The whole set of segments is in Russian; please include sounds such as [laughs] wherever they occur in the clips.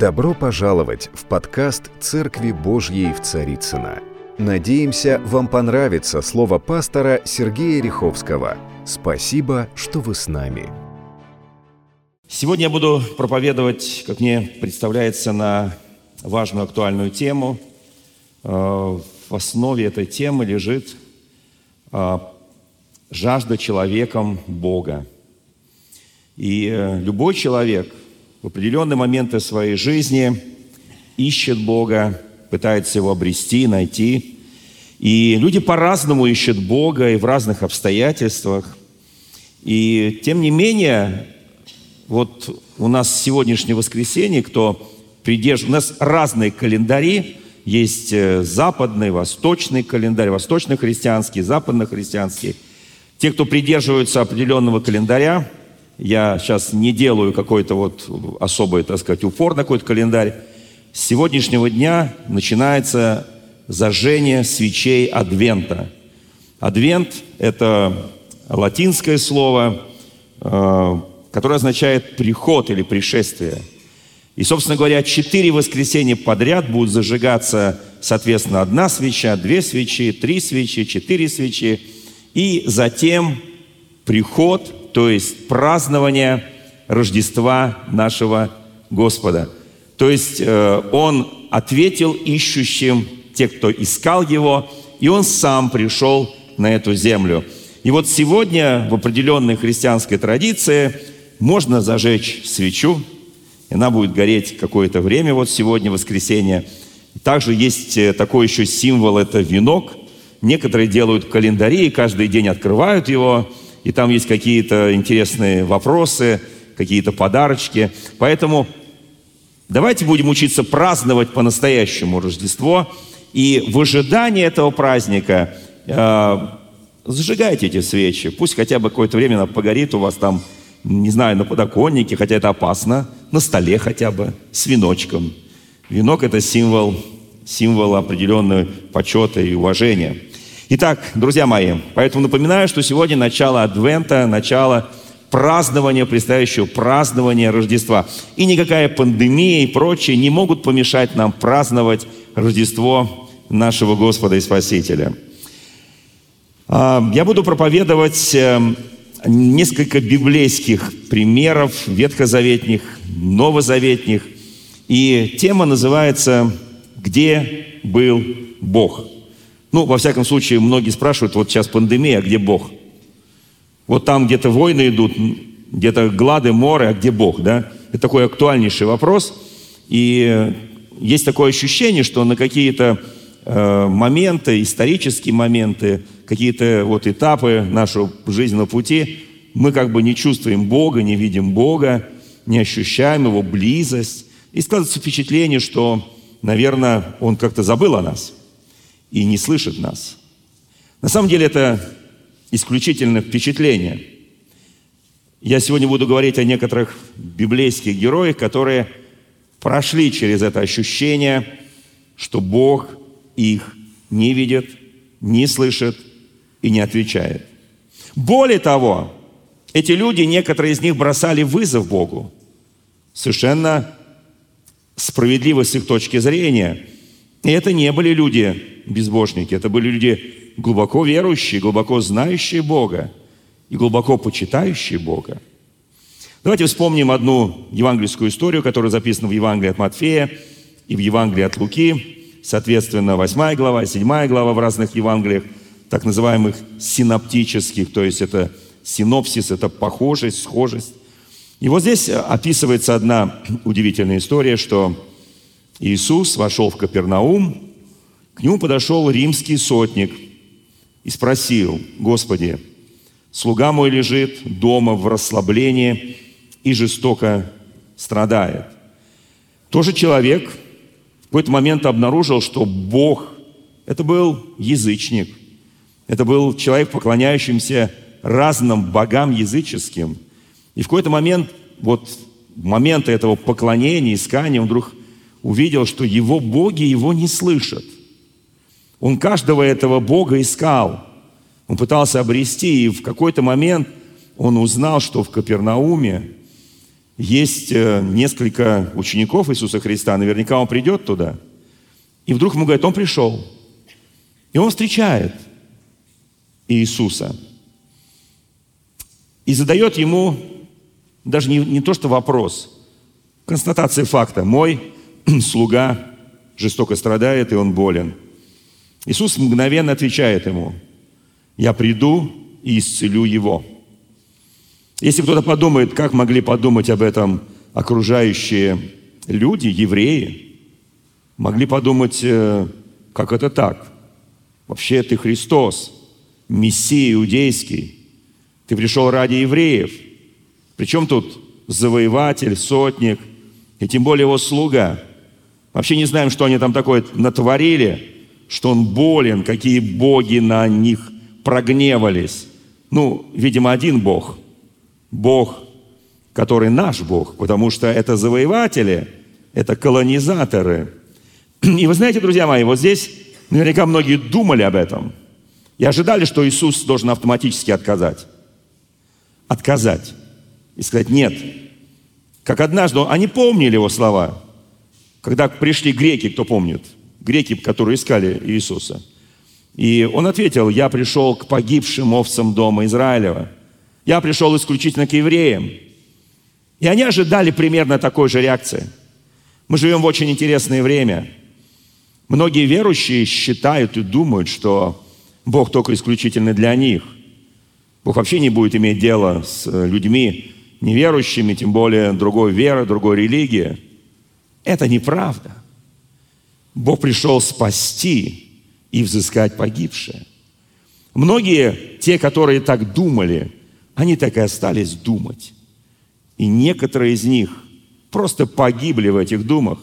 Добро пожаловать в подкаст «Церкви Божьей в Царицына. Надеемся, вам понравится слово пастора Сергея Риховского. Спасибо, что вы с нами. Сегодня я буду проповедовать, как мне представляется, на важную актуальную тему. Э, в основе этой темы лежит э, жажда человеком Бога. И э, любой человек в определенные моменты своей жизни ищет Бога, пытается его обрести, найти. И люди по-разному ищут Бога и в разных обстоятельствах. И тем не менее, вот у нас сегодняшнее воскресенье, кто придерживается, у нас разные календари, есть э, западный, восточный календарь, восточно-христианский, западно-христианский. Те, кто придерживаются определенного календаря, я сейчас не делаю какой-то вот особый, так сказать, упор на какой-то календарь. С сегодняшнего дня начинается зажжение свечей Адвента. Адвент – это латинское слово, э, которое означает «приход» или «пришествие». И, собственно говоря, четыре воскресенья подряд будут зажигаться, соответственно, одна свеча, две свечи, три свечи, четыре свечи. И затем приход – то есть празднование Рождества нашего Господа. То есть э, Он ответил ищущим, те, кто искал Его, и Он сам пришел на эту землю. И вот сегодня в определенной христианской традиции можно зажечь свечу, и она будет гореть какое-то время, вот сегодня воскресенье. Также есть э, такой еще символ, это венок. Некоторые делают календари, и каждый день открывают его, и там есть какие-то интересные вопросы, какие-то подарочки. Поэтому давайте будем учиться праздновать по-настоящему Рождество. И в ожидании этого праздника э, зажигайте эти свечи. Пусть хотя бы какое-то время она погорит у вас там, не знаю, на подоконнике, хотя это опасно, на столе хотя бы, с веночком. Венок – это символ, символ определенного почета и уважения – Итак, друзья мои, поэтому напоминаю, что сегодня начало Адвента, начало празднования, предстоящего празднования Рождества. И никакая пандемия и прочее не могут помешать нам праздновать Рождество нашего Господа и Спасителя. А, я буду проповедовать эм, несколько библейских примеров, ветхозаветних, новозаветних. И тема называется «Где был Бог?». Ну, во всяком случае, многие спрашивают, вот сейчас пандемия, а где Бог? Вот там где-то войны идут, где-то глады, моры, а где Бог, да? Это такой актуальнейший вопрос. И есть такое ощущение, что на какие-то э, моменты, исторические моменты, какие-то вот этапы нашего жизненного пути, мы как бы не чувствуем Бога, не видим Бога, не ощущаем Его близость. И складывается впечатление, что, наверное, Он как-то забыл о нас – и не слышит нас. На самом деле это исключительно впечатление. Я сегодня буду говорить о некоторых библейских героях, которые прошли через это ощущение, что Бог их не видит, не слышит и не отвечает. Более того, эти люди, некоторые из них бросали вызов Богу. Совершенно справедливо с их точки зрения. И это не были люди безбожники. Это были люди глубоко верующие, глубоко знающие Бога и глубоко почитающие Бога. Давайте вспомним одну евангельскую историю, которая записана в Евангелии от Матфея и в Евангелии от Луки. Соответственно, 8 глава, 7 глава в разных Евангелиях, так называемых синоптических, то есть это синопсис, это похожесть, схожесть. И вот здесь описывается одна удивительная история, что Иисус вошел в Капернаум, к нему подошел римский сотник и спросил, «Господи, слуга мой лежит дома в расслаблении и жестоко страдает». Тоже человек в какой-то момент обнаружил, что Бог – это был язычник, это был человек, поклоняющимся разным богам языческим. И в какой-то момент, вот в момент этого поклонения, искания, он вдруг увидел, что его боги его не слышат – он каждого этого Бога искал. Он пытался обрести, и в какой-то момент он узнал, что в Капернауме есть э, несколько учеников Иисуса Христа, наверняка он придет туда. И вдруг ему говорят, он пришел. И он встречает Иисуса. И задает ему даже не, не то, что вопрос, констатация факта. Мой [clears throat] слуга жестоко страдает, и он болен. Иисус мгновенно отвечает ему, я приду и исцелю его. Если кто-то подумает, как могли подумать об этом окружающие люди, евреи, могли подумать, э, как это так? Вообще ты Христос, Мессия иудейский. Ты пришел ради евреев. Причем тут завоеватель, сотник, и тем более его слуга. Вообще не знаем, что они там такое натворили, что он болен, какие боги на них прогневались. Ну, видимо, один Бог – Бог, который наш Бог, потому что это завоеватели, это колонизаторы. И вы знаете, друзья мои, вот здесь наверняка многие думали об этом и ожидали, что Иисус должен автоматически отказать. Отказать. И сказать «нет». Как однажды, они помнили его слова, когда пришли греки, кто помнит, греки, которые искали Иисуса. И он ответил, я пришел к погибшим овцам дома Израилева – я пришел исключительно к евреям. И они ожидали примерно такой же реакции. Мы живем в очень интересное время. Многие верующие считают и думают, что Бог только исключительно для них. Бог вообще не будет иметь дело с людьми неверующими, тем более другой веры, другой религии. Это неправда. Бог пришел спасти и взыскать погибшее. Многие, те, которые так думали, они так и остались думать. И некоторые из них просто погибли в этих думах,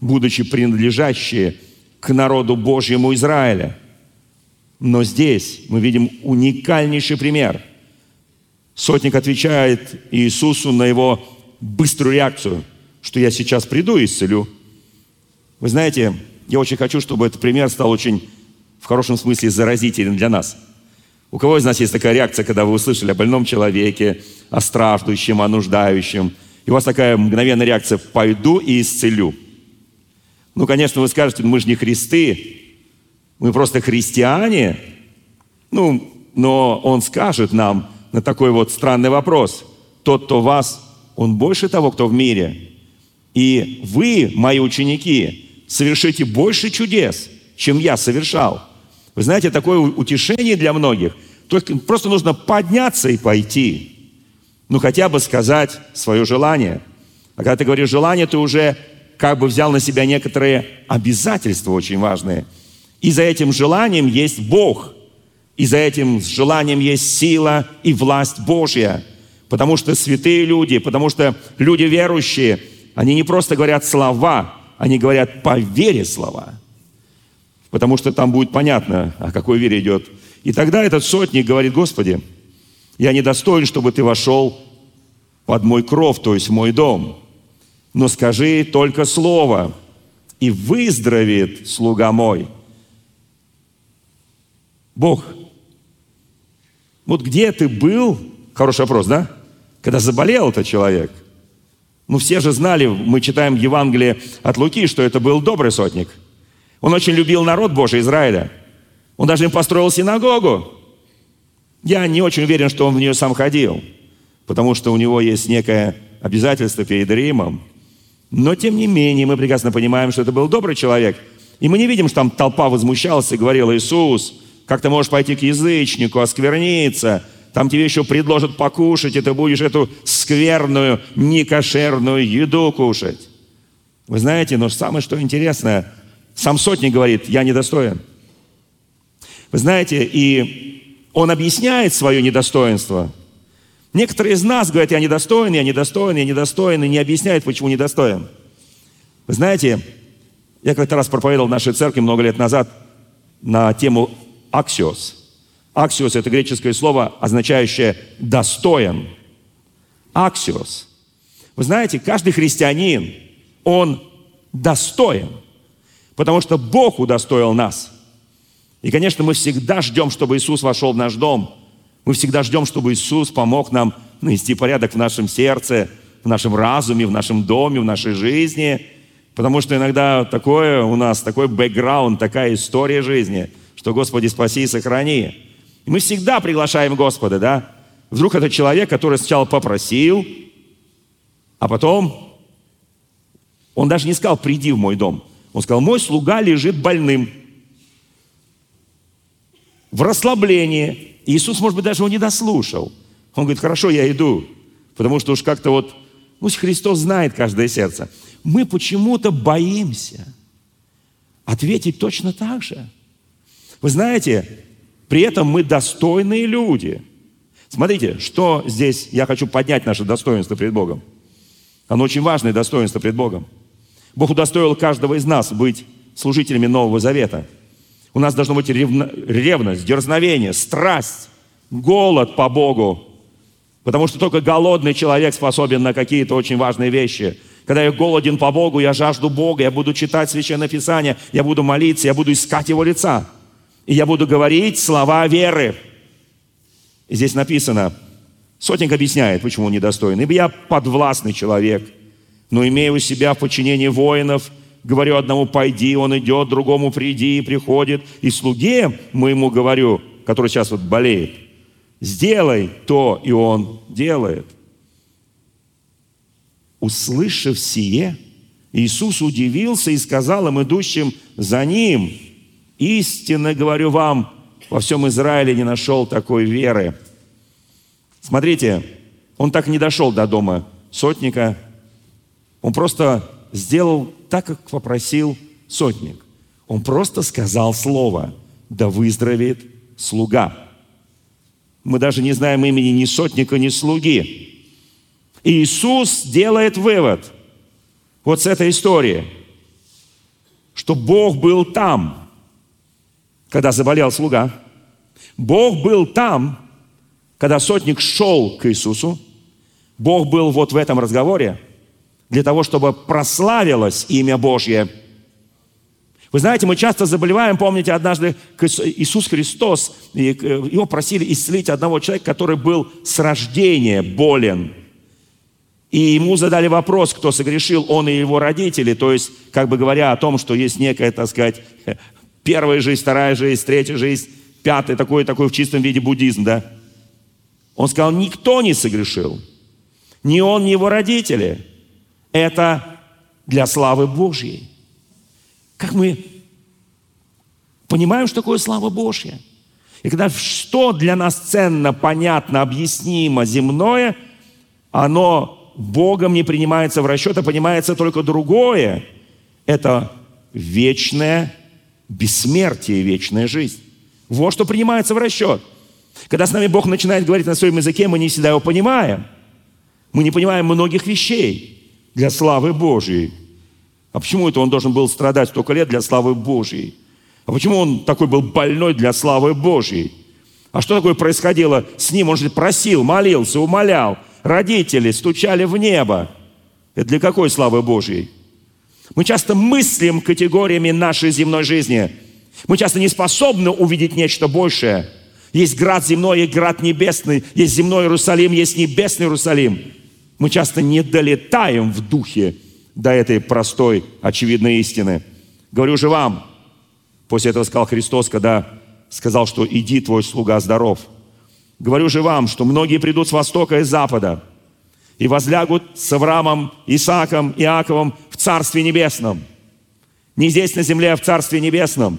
будучи принадлежащие к народу Божьему Израиля. Но здесь мы видим уникальнейший пример. Сотник отвечает Иисусу на его быструю реакцию, что я сейчас приду и исцелю. Вы знаете, я очень хочу, чтобы этот пример стал очень, в хорошем смысле, заразительным для нас – у кого из нас есть такая реакция, когда вы услышали о больном человеке, о страждущем, о нуждающем, и у вас такая мгновенная реакция «пойду и исцелю». Ну, конечно, вы скажете, мы же не христы, мы просто христиане. Ну, но он скажет нам на такой вот странный вопрос. Тот, кто вас, он больше того, кто в мире. И вы, мои ученики, совершите больше чудес, чем я совершал – вы знаете, такое утешение для многих. Только просто нужно подняться и пойти. Ну, хотя бы сказать свое желание. А когда ты говоришь желание, ты уже как бы взял на себя некоторые обязательства очень важные. И за этим желанием есть Бог. И за этим желанием есть сила и власть Божья. Потому что святые люди, потому что люди верующие, они не просто говорят слова, они говорят по вере слова потому что там будет понятно, о какой вере идет. И тогда этот сотник говорит, Господи, я недостоин, чтобы ты вошел под мой кров, то есть в мой дом. Но скажи только слово, и выздоровеет слуга мой. Бог, вот где ты был, хороший вопрос, да? Когда заболел этот человек. Ну, все же знали, мы читаем Евангелие от Луки, что это был добрый сотник – он очень любил народ Божий, Израиля. Он даже им построил синагогу. Я не очень уверен, что он в нее сам ходил, потому что у него есть некое обязательство перед Римом. Но, тем не менее, мы прекрасно понимаем, что это был добрый человек. И мы не видим, что там толпа возмущалась и говорила, Иисус, как ты можешь пойти к язычнику, оскверниться, там тебе еще предложат покушать, и ты будешь эту скверную, некошерную еду кушать. Вы знаете, но самое что интересное – сам сотник говорит, я недостоин. Вы знаете, и он объясняет свое недостоинство. Некоторые из нас говорят, я недостоин, я недостоин, я недостоин, и не объясняют, почему недостоин. Вы знаете, я как-то раз проповедовал в нашей церкви много лет назад на тему «аксиос». «Аксиос» – это греческое слово, означающее «достоин». «Аксиос». Вы знаете, каждый христианин, он достоин – Потому что Бог удостоил нас. И, конечно, мы всегда ждем, чтобы Иисус вошел в наш дом. Мы всегда ждем, чтобы Иисус помог нам навести порядок в нашем сердце, в нашем разуме, в нашем доме, в нашей жизни. Потому что иногда такое у нас, такой бэкграунд, такая история жизни, что Господи спаси и сохрани. Мы всегда приглашаем Господа, да? Вдруг это человек, который сначала попросил, а потом он даже не сказал, приди в мой дом. Он сказал, мой слуга лежит больным. В расслаблении. Иисус, может быть, даже его не дослушал. Он говорит, хорошо, я иду. Потому что уж как-то вот, ну, Христос знает каждое сердце. Мы почему-то боимся ответить точно так же. Вы знаете, при этом мы достойные люди. Смотрите, что здесь я хочу поднять наше достоинство перед Богом. Оно очень важное достоинство перед Богом. Бог удостоил каждого из нас быть служителями Нового Завета. У нас должно быть ревно, ревность, дерзновение, страсть, голод по Богу. Потому что только голодный человек способен на какие-то очень важные вещи. Когда я голоден по Богу, я жажду Бога, я буду читать Священное Писание, я буду молиться, я буду искать Его лица. И я буду говорить слова веры. И здесь написано, Сотник объясняет, почему он недостоин. «Ибо я подвластный человек, но имею у себя в подчинении воинов, говорю одному «пойди», он идет, другому «приди» и приходит. И слуге моему говорю, который сейчас вот болеет, «сделай то», и он делает. Услышав сие, Иисус удивился и сказал им, идущим за Ним, «Истинно говорю вам, во всем Израиле не нашел такой веры». Смотрите, он так не дошел до дома сотника. Он просто сделал так, как попросил сотник. Он просто сказал слово, да выздоровеет слуга. Мы даже не знаем имени ни сотника, ни слуги. И Иисус делает вывод вот с этой истории, что Бог был там, когда заболел слуга. Бог был там, когда сотник шел к Иисусу, Бог был вот в этом разговоре для того, чтобы прославилось имя Божье. Вы знаете, мы часто заболеваем, помните, однажды Иисус Христос, его просили исцелить одного человека, который был с рождения болен. И ему задали вопрос, кто согрешил, он и его родители, то есть, как бы говоря о том, что есть некая, так сказать, первая жизнь, вторая жизнь, третья жизнь, пятая, такой, такой в чистом виде буддизм, да? Он сказал, никто не согрешил. Ни он, ни его родители. Это для славы Божьей. Как мы понимаем, что такое слава Божья? И когда что для нас ценно, понятно, объяснимо, земное, оно Богом не принимается в расчет, а понимается только другое. Это вечное бессмертие, вечная жизнь. Вот что принимается в расчет – когда с нами Бог начинает говорить на своем языке, мы не всегда его понимаем. Мы не понимаем многих вещей для славы Божьей. А почему это он должен был страдать столько лет для славы Божьей? А почему он такой был больной для славы Божьей? А что такое происходило с ним? Он же просил, молился, умолял. Родители стучали в небо. Это для какой славы Божьей? Мы часто мыслим категориями нашей земной жизни. Мы часто не способны увидеть нечто большее – есть град земной, есть град небесный, есть земной Иерусалим, есть небесный Иерусалим. Мы часто не долетаем в духе до этой простой, очевидной истины. Говорю же вам, после этого сказал Христос, когда сказал, что «иди, твой слуга здоров». Говорю же вам, что многие придут с востока и запада и возлягут с Авраамом, Исааком, Иаковом в Царстве Небесном. Не здесь на земле, а в Царстве Небесном.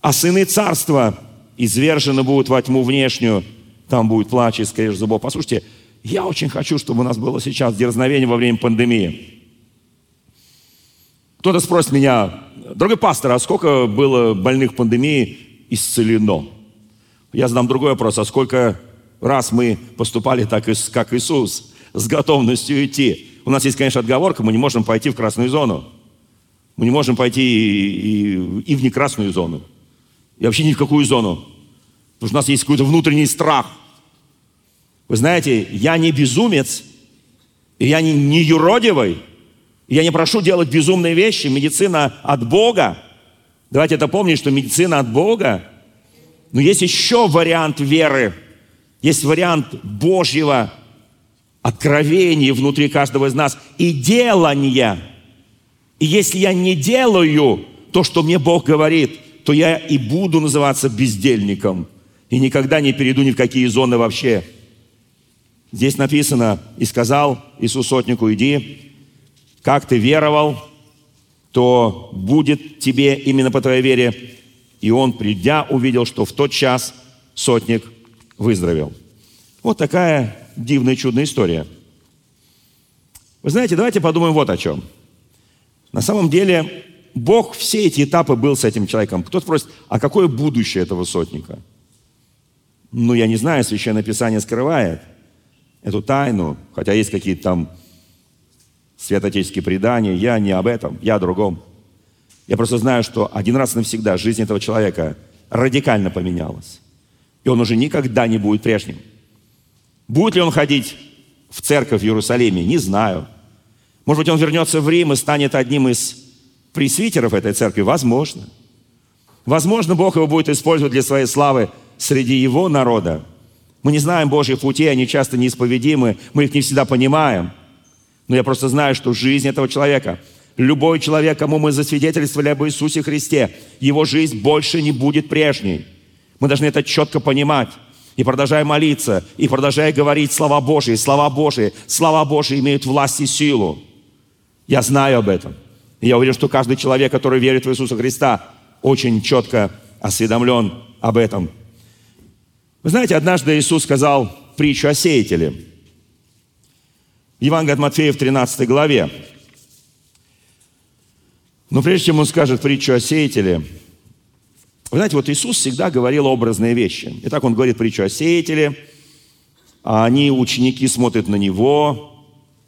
А сыны Царства – извержены будут во тьму внешнюю, там будет плач и скрежет зубов. Послушайте, я очень хочу, чтобы у нас было сейчас дерзновение во время пандемии. Кто-то спросит меня, дорогой пастор, а сколько было больных пандемии исцелено? Я задам другой вопрос, а сколько раз мы поступали так, как Иисус, с готовностью идти? У нас есть, конечно, отговорка, мы не можем пойти в красную зону. Мы не можем пойти и, и, и в некрасную зону и вообще ни в какую зону. Потому что у нас есть какой-то внутренний страх. Вы знаете, я не безумец, и я не, не юродивый, я не прошу делать безумные вещи. Медицина от Бога. Давайте это помнить, что медицина от Бога. Но есть еще вариант веры. Есть вариант Божьего откровение внутри каждого из нас и делание. И если я не делаю то, что мне Бог говорит, то я и буду называться бездельником. И никогда не перейду ни в какие зоны вообще. Здесь написано, и сказал Иисус сотнику, иди, как ты веровал, то будет тебе именно по твоей вере. И он, придя, увидел, что в тот час сотник выздоровел. Вот такая дивная, чудная история. Вы знаете, давайте подумаем вот о чем. На самом деле, Бог все эти этапы был с этим человеком. Кто-то спросит, а какое будущее этого сотника? Ну, я не знаю, Священное Писание скрывает эту тайну, хотя есть какие-то там святотеческие предания. Я не об этом, я о другом. Я просто знаю, что один раз навсегда жизнь этого человека радикально поменялась. И он уже никогда не будет прежним. Будет ли он ходить в церковь в Иерусалиме? Не знаю. Может быть, он вернется в Рим и станет одним из пресвитеров этой церкви? Возможно. Возможно, Бог его будет использовать для своей славы среди его народа. Мы не знаем Божьих путей, они часто неисповедимы, мы их не всегда понимаем. Но я просто знаю, что жизнь этого человека, любой человек, кому мы засвидетельствовали об Иисусе Христе, его жизнь больше не будет прежней. Мы должны это четко понимать. И продолжая молиться, и продолжая говорить слова Божьи, слова Божьи, слова Божьи имеют власть и силу. Я знаю об этом. И я уверен, что каждый человек, который верит в Иисуса Христа, очень четко осведомлен об этом. Вы знаете, однажды Иисус сказал притчу о сеятеле. Евангелие от Матфея в 13 главе. Но прежде чем он скажет притчу о сеятеле, вы знаете, вот Иисус всегда говорил образные вещи. Итак, он говорит притчу о сеятеле, а они, ученики, смотрят на него.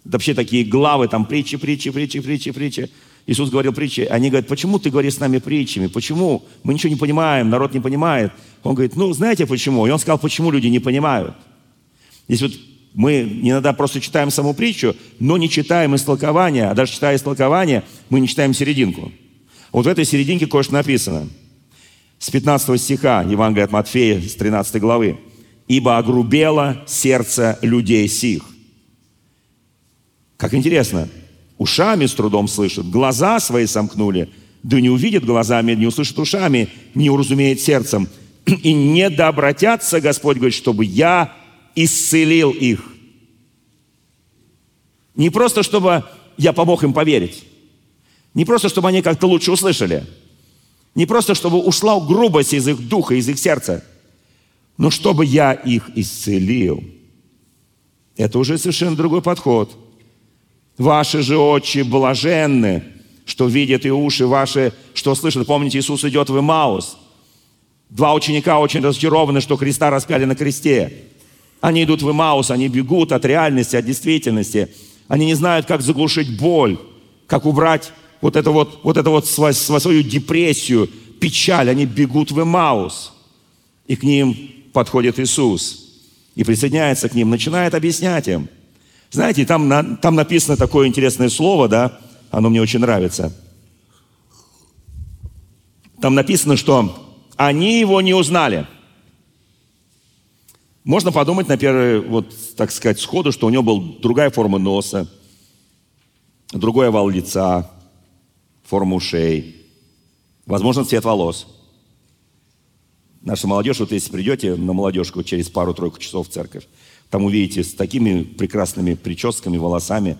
Да вообще такие главы, там притчи, притчи, притчи, притчи, притчи. Иисус говорил притчи. Они говорят, почему ты говоришь с нами притчами? Почему? Мы ничего не понимаем, народ не понимает. Он говорит, ну, знаете почему? И он сказал, почему люди не понимают. Здесь вот мы иногда просто читаем саму притчу, но не читаем истолкования, а даже читая истолкования, мы не читаем серединку. Вот в этой серединке кое-что написано – с 15 стиха Евангелия от Матфея, с 13 главы. «Ибо огрубело сердце людей сих». Как интересно, ушами с трудом слышат, глаза свои сомкнули, да не увидят глазами, не услышат ушами, не уразумеет сердцем. И не дообратятся, Господь говорит, чтобы я исцелил их. Не просто, чтобы я помог им поверить. Не просто, чтобы они как-то лучше услышали – не просто, чтобы ушла грубость из их духа, из их сердца, но чтобы я их исцелил. Это уже совершенно другой подход. Ваши же очи блаженны, что видят и уши ваши, что слышат. Помните, Иисус идет в Имаус. Два ученика очень разочарованы, что Христа распяли на кресте. Они идут в Имаус, они бегут от реальности, от действительности. Они не знают, как заглушить боль, как убрать вот это вот, вот это вот свою депрессию, печаль, они бегут в Эмаус. И к ним подходит Иисус и присоединяется к ним, начинает объяснять им. Знаете, там, там написано такое интересное слово, да, оно мне очень нравится. Там написано, что они его не узнали. Можно подумать на первый, вот, так сказать, сходу, что у него была другая форма носа, другой овал лица, форму ушей, возможно, цвет волос. Наша молодежь, вот если придете на молодежку через пару-тройку часов в церковь, там увидите с такими прекрасными прическами, волосами,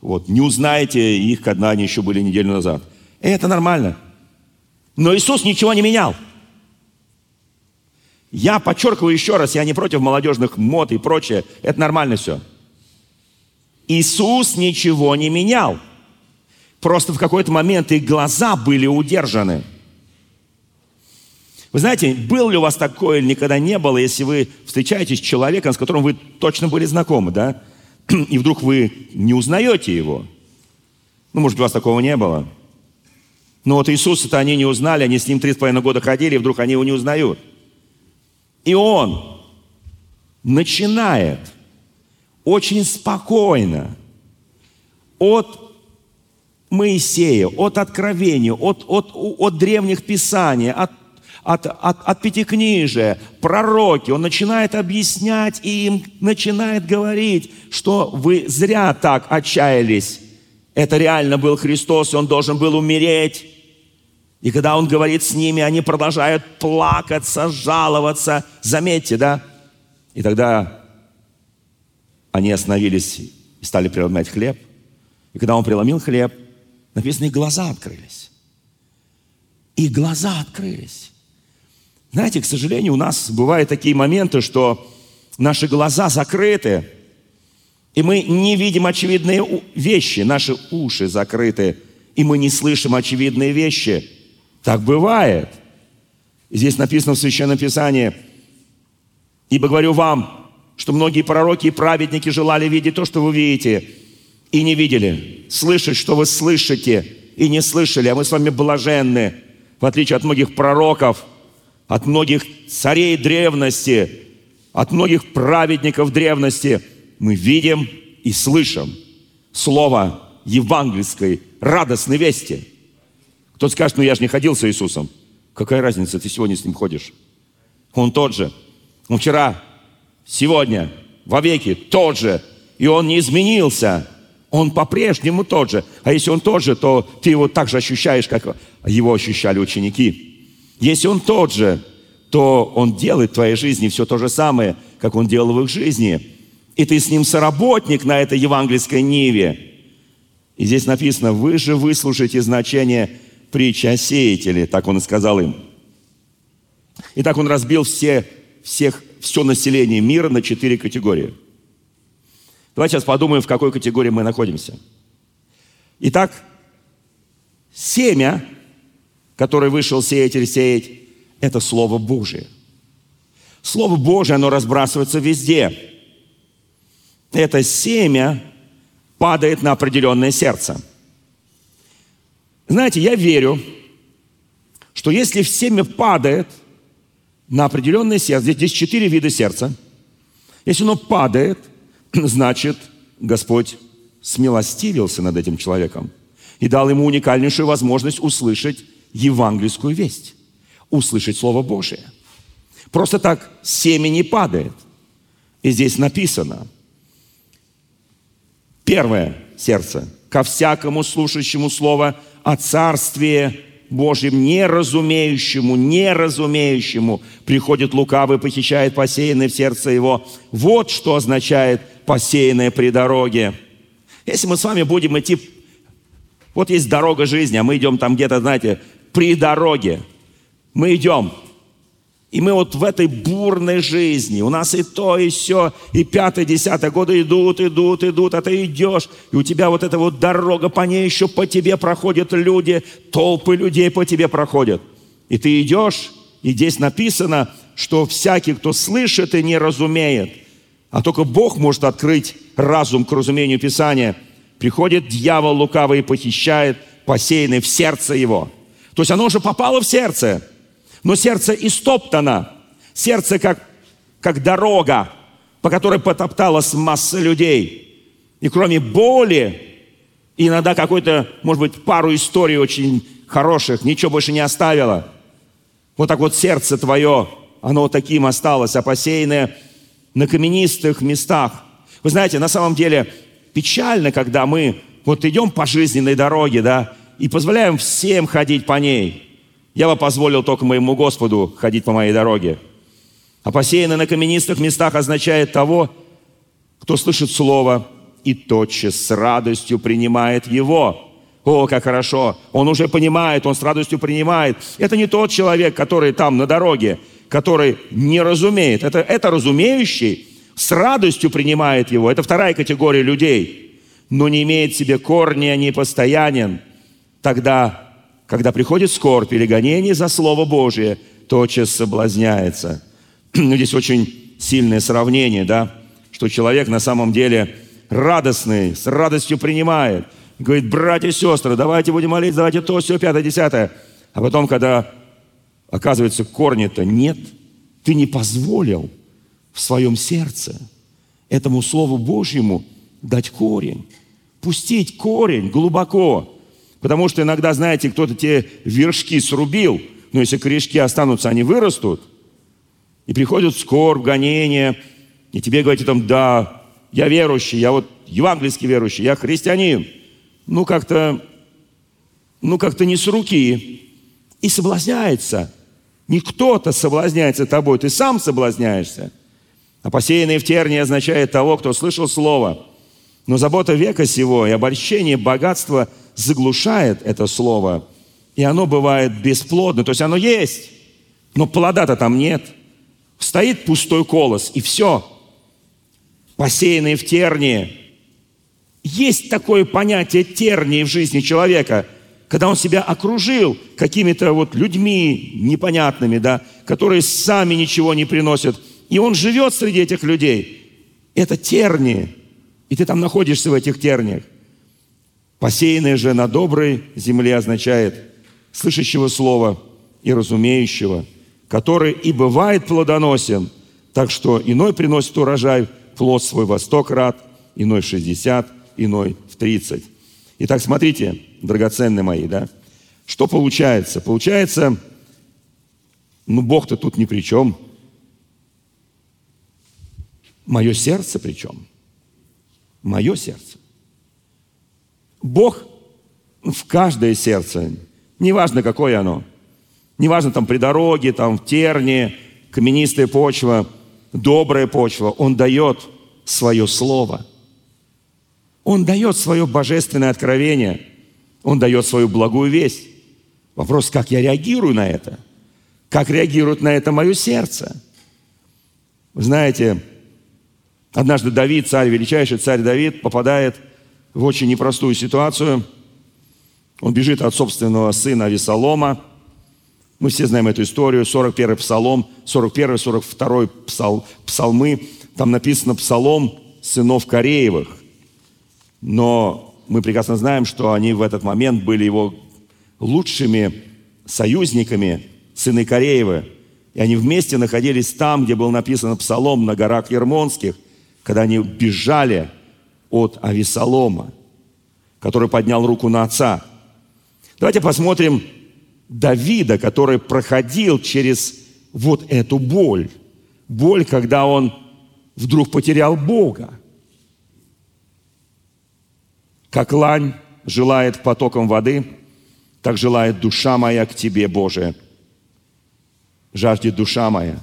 вот, не узнаете их, когда они еще были неделю назад. И это нормально. Но Иисус ничего не менял. Я подчеркиваю еще раз, я не против молодежных мод и прочее. Это нормально все. Иисус ничего не менял. Просто в какой-то момент их глаза были удержаны. Вы знаете, был ли у вас такое или никогда не было, если вы встречаетесь с человеком, с которым вы точно были знакомы, да? [clears throat] И вдруг вы не узнаете его. Ну, может у вас такого не было. Но вот Иисуса-то они не узнали, они с ним три с половиной года ходили, и вдруг они его не узнают. И он начинает очень спокойно от Моисея, от Откровения, от, от, от древних Писаний, от, от, от, от пятикнижия, пророки. Он начинает объяснять и им начинает говорить, что вы зря так отчаялись. Это реально был Христос, и Он должен был умереть. И когда Он говорит с ними, они продолжают плакаться, жаловаться. Заметьте, да? И тогда они остановились и стали преломлять хлеб. И когда Он преломил хлеб, написано, и глаза открылись. И глаза открылись. Знаете, к сожалению, у нас бывают такие моменты, что наши глаза закрыты, и мы не видим очевидные вещи, наши уши закрыты, и мы не слышим очевидные вещи. Так бывает. Здесь написано в Священном Писании, «Ибо говорю вам, что многие пророки и праведники желали видеть то, что вы видите, и не видели, слышать, что вы слышите, и не слышали, а мы с вами блаженны, в отличие от многих пророков, от многих царей древности, от многих праведников древности – мы видим и слышим слово евангельской радостной вести. Кто скажет, ну я же не ходил с Иисусом. Какая разница, ты сегодня с ним ходишь? Он тот же. Он вчера, сегодня, вовеки тот же. И он не изменился. Он по-прежнему тот же. А если он тот же, то ты его так же ощущаешь, как его ощущали ученики. Если он тот же, то он делает в твоей жизни все то же самое, как он делал в их жизни и ты с ним соработник на этой евангельской ниве. И здесь написано, вы же выслушаете значение притчи о сеятеле, так он и сказал им. И так он разбил все, всех, все население мира на четыре категории. Давайте сейчас подумаем, в какой категории мы находимся. Итак, семя, которое вышел сеятель сеять, это Слово Божие. Слово Божие, оно разбрасывается везде это семя падает на определенное сердце. Знаете, я верю, что если семя падает на определенное сердце, здесь четыре вида сердца, если оно падает, [clears throat] значит, Господь смилостивился над этим человеком и дал ему уникальнейшую возможность услышать евангельскую весть, услышать Слово Божие. Просто так семя не падает. И здесь написано – Первое сердце. Ко всякому слушающему слово о Царстве Божьем, неразумеющему, неразумеющему, приходит лукавый, похищает посеянное в сердце его. Вот что означает посеянное при дороге. Если мы с вами будем идти, вот есть дорога жизни, а мы идем там где-то, знаете, при дороге. Мы идем, и мы вот в этой бурной жизни, у нас и то, и все, и пятое, десятое годы идут, идут, идут, а ты идешь, и у тебя вот эта вот дорога, по ней еще по тебе проходят люди, толпы людей по тебе проходят. И ты идешь, и здесь написано, что всякий, кто слышит и не разумеет, а только Бог может открыть разум к разумению Писания, приходит дьявол лукавый и похищает посеянный в сердце его. То есть оно уже попало в сердце – но сердце истоптано. Сердце как, как дорога, по которой потопталась масса людей. И кроме боли, иногда какой-то, может быть, пару историй очень хороших, ничего больше не оставило. Вот так вот сердце твое, оно таким осталось, а посеянное на каменистых местах. Вы знаете, на самом деле печально, когда мы вот идем по жизненной дороге, да, и позволяем всем ходить по ней – я бы позволил только моему Господу ходить по моей дороге. А посеянный на каменистых местах означает того, кто слышит Слово и тотчас с радостью принимает его. О, как хорошо! Он уже понимает, он с радостью принимает. Это не тот человек, который там на дороге, который не разумеет. Это, это разумеющий с радостью принимает его. Это вторая категория людей. Но не имеет в себе корня, не постоянен. Тогда когда приходит скорбь или гонение за Слово Божие, тотчас соблазняется. [clears throat] Здесь очень сильное сравнение, да, что человек на самом деле радостный, с радостью принимает. Говорит, братья и сестры, давайте будем молиться, давайте то, все, пятое, десятое. А потом, когда оказывается корня-то нет, ты не позволил в своем сердце этому Слову Божьему дать корень, пустить корень глубоко. Потому что иногда, знаете, кто-то те вершки срубил, Но если корешки останутся, они вырастут, и приходят скорбь, гонения, и тебе говорят там, да, я верующий, я вот евангельский верующий, я христианин. Ну, как-то, ну, как-то не с руки. И соблазняется. Не кто-то соблазняется тобой, ты сам соблазняешься. А посеянный в тернии означает того, кто слышал слово. Но забота века сего и обольщение богатства заглушает это слово. И оно бывает бесплодно. То есть оно есть, но плода-то там нет. Стоит пустой колос, и все. Посеянный в тернии. Есть такое понятие тернии в жизни человека – когда он себя окружил какими-то вот людьми непонятными, да, которые сами ничего не приносят, и он живет среди этих людей. Это тернии, и ты там находишься в этих терниях. Посеянное же на доброй земле означает слышащего слова и разумеющего, который и бывает плодоносен, так что иной приносит урожай, плод свой во сто крат, иной в шестьдесят, иной в тридцать. Итак, смотрите, драгоценные мои, да, что получается? Получается, ну, Бог-то тут ни при чем. Мое сердце при чем? Мое сердце. Бог в каждое сердце, неважно, какое оно, неважно, там при дороге, там в терне, каменистая почва, добрая почва, Он дает свое слово – он дает свое божественное откровение. Он дает свою благую весть. Вопрос, как я реагирую на это? Как реагирует на это мое сердце? Вы знаете, однажды Давид, царь, величайший царь Давид, попадает в очень непростую ситуацию. Он бежит от собственного сына Авесолома. Мы все знаем эту историю. 41-й псалом, 41-42 псал, псалмы. Там написано псалом сынов Кореевых – но мы прекрасно знаем, что они в этот момент были его лучшими союзниками, сыны Кореевы. И они вместе находились там, где был написан псалом на горах Ермонских, когда они бежали от Авесолома, который поднял руку на отца. Давайте посмотрим Давида, который проходил через вот эту боль. Боль, когда он вдруг потерял Бога. Как лань желает потоком воды, так желает душа моя к Тебе, Боже. Жаждет душа моя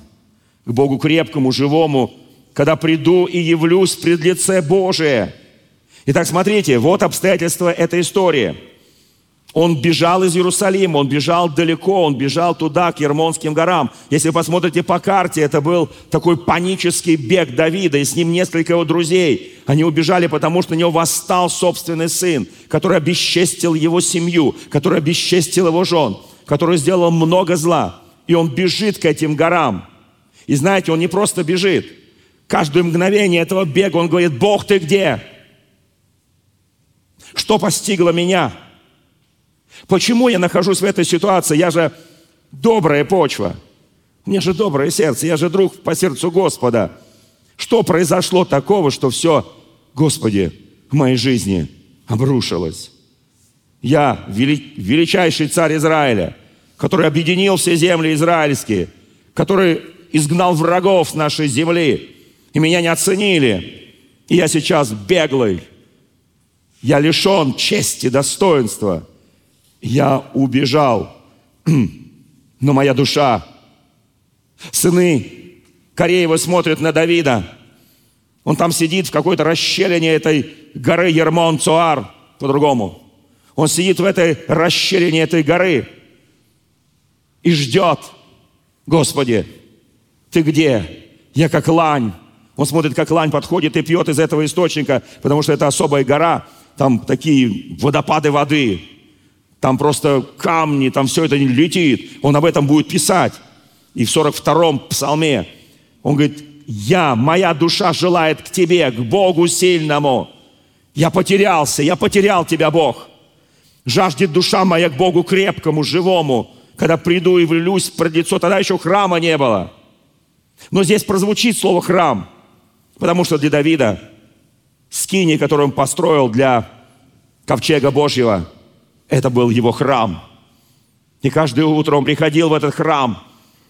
к Богу крепкому, живому, когда приду и явлюсь пред лице Божие. Итак, смотрите, вот обстоятельства этой истории – он бежал из Иерусалима, он бежал далеко, он бежал туда, к Ермонским горам. Если вы посмотрите по карте, это был такой панический бег Давида, и с ним несколько его друзей. Они убежали, потому что на него восстал собственный сын, который обесчестил его семью, который обесчестил его жен, который сделал много зла. И он бежит к этим горам. И знаете, он не просто бежит. Каждое мгновение этого бега он говорит, Бог, ты где? Что постигло меня? Почему я нахожусь в этой ситуации? Я же добрая почва. Меня же доброе сердце. Я же друг по сердцу Господа. Что произошло такого, что все, Господи, в моей жизни обрушилось? Я величайший царь Израиля, который объединил все земли израильские, который изгнал врагов с нашей земли, и меня не оценили. И я сейчас беглый. Я лишен чести, достоинства – я убежал, но моя душа, сыны Кореева смотрят на Давида, он там сидит в какой-то расщелине этой горы Ермон-Цуар, по-другому. Он сидит в этой расщелине этой горы и ждет. Господи, ты где? Я как лань. Он смотрит, как лань подходит и пьет из этого источника, потому что это особая гора, там такие водопады воды там просто камни, там все это летит. Он об этом будет писать. И в 42-м псалме он говорит, я, моя душа желает к тебе, к Богу сильному. Я потерялся, я потерял тебя, Бог. Жаждет душа моя к Богу крепкому, живому, когда приду и влюсь пред лицо. Тогда еще храма не было. Но здесь прозвучит слово «храм», потому что для Давида скини, который он построил для ковчега Божьего – это был его храм. И каждое утро он приходил в этот храм.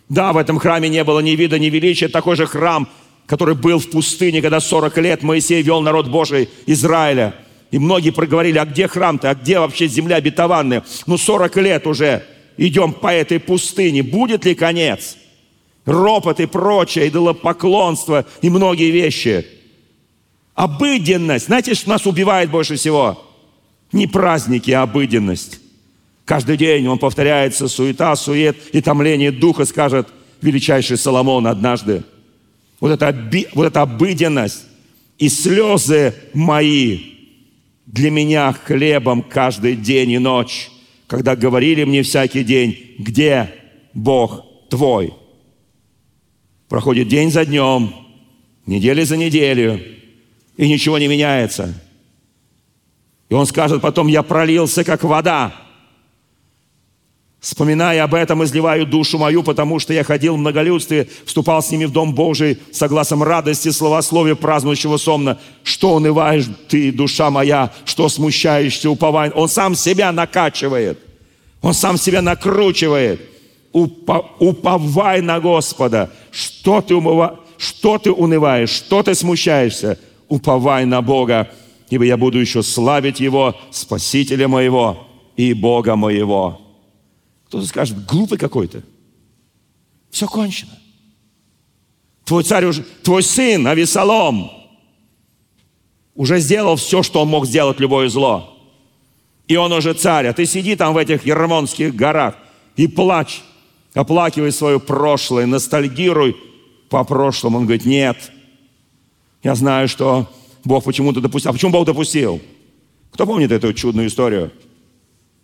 Да, в этом храме не было ни вида, ни величия. Такой же храм, который был в пустыне, когда 40 лет Моисей вел народ Божий Израиля. И многие проговорили, а где храм-то, а где вообще земля обетованная? Ну, 40 лет уже идем по этой пустыне. Будет ли конец? Ропот и прочее, идолопоклонство и многие вещи. Обыденность. Знаете, что нас убивает больше всего? Не праздники, а обыденность. Каждый день он повторяется, суета, сует и томление духа, скажет величайший Соломон однажды. Вот эта, вот эта обыденность и слезы мои для меня хлебом каждый день и ночь, когда говорили мне всякий день, где Бог твой. Проходит день за днем, неделя за неделю, и ничего не меняется. И он скажет потом, я пролился, как вода, Вспоминая об этом, изливаю душу мою, потому что я ходил в многолюдстве, вступал с ними в Дом Божий, согласно радости, словословия празднующего сомна. Что унываешь ты, душа моя, что смущаешься, уповай. Он сам себя накачивает. Он сам себя накручивает. Упо, уповай на Господа. Что ты, умыва, что ты унываешь, что ты смущаешься? Уповай на Бога, ибо я буду еще славить Его, Спасителя моего и Бога моего. Кто-то скажет, глупый какой-то. Все кончено. Твой царь уже, твой сын Авесолом уже сделал все, что он мог сделать, любое зло. И он уже царь, а ты сиди там в этих Ермонских горах и плачь, оплакивай свое прошлое, ностальгируй по прошлому. Он говорит, нет, я знаю, что Бог почему-то допустил. А почему Бог допустил? Кто помнит эту чудную историю?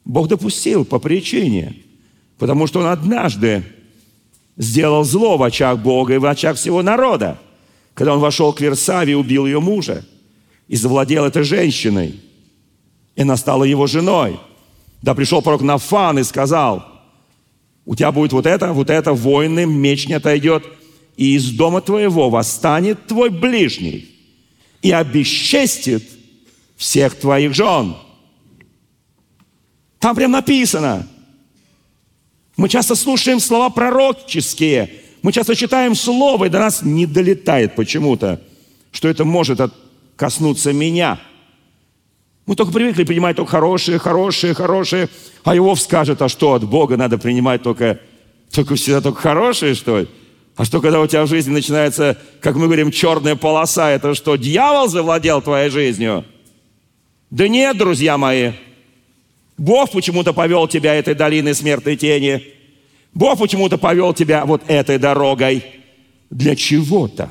Бог допустил по причине, Потому что он однажды сделал зло в очах Бога и в очах всего народа, когда он вошел к Версаве и убил ее мужа и завладел этой женщиной. И она стала его женой. Да пришел пророк Нафан и сказал, у тебя будет вот это, вот это, воины, меч не отойдет, и из дома твоего восстанет твой ближний и обесчестит всех твоих жен. Там прям написано – мы часто слушаем слова пророческие, мы часто читаем слово, и до нас не долетает почему-то, что это может коснуться меня. Мы только привыкли принимать только хорошие, хорошие, хорошие, а Иов скажет, а что, от Бога надо принимать только, только всегда только хорошие, что ли? А что, когда у тебя в жизни начинается, как мы говорим, черная полоса, это что, дьявол завладел твоей жизнью? Да нет, друзья мои, Бог почему-то повел тебя этой долиной смертной тени. Бог почему-то повел тебя вот этой дорогой. Для чего-то.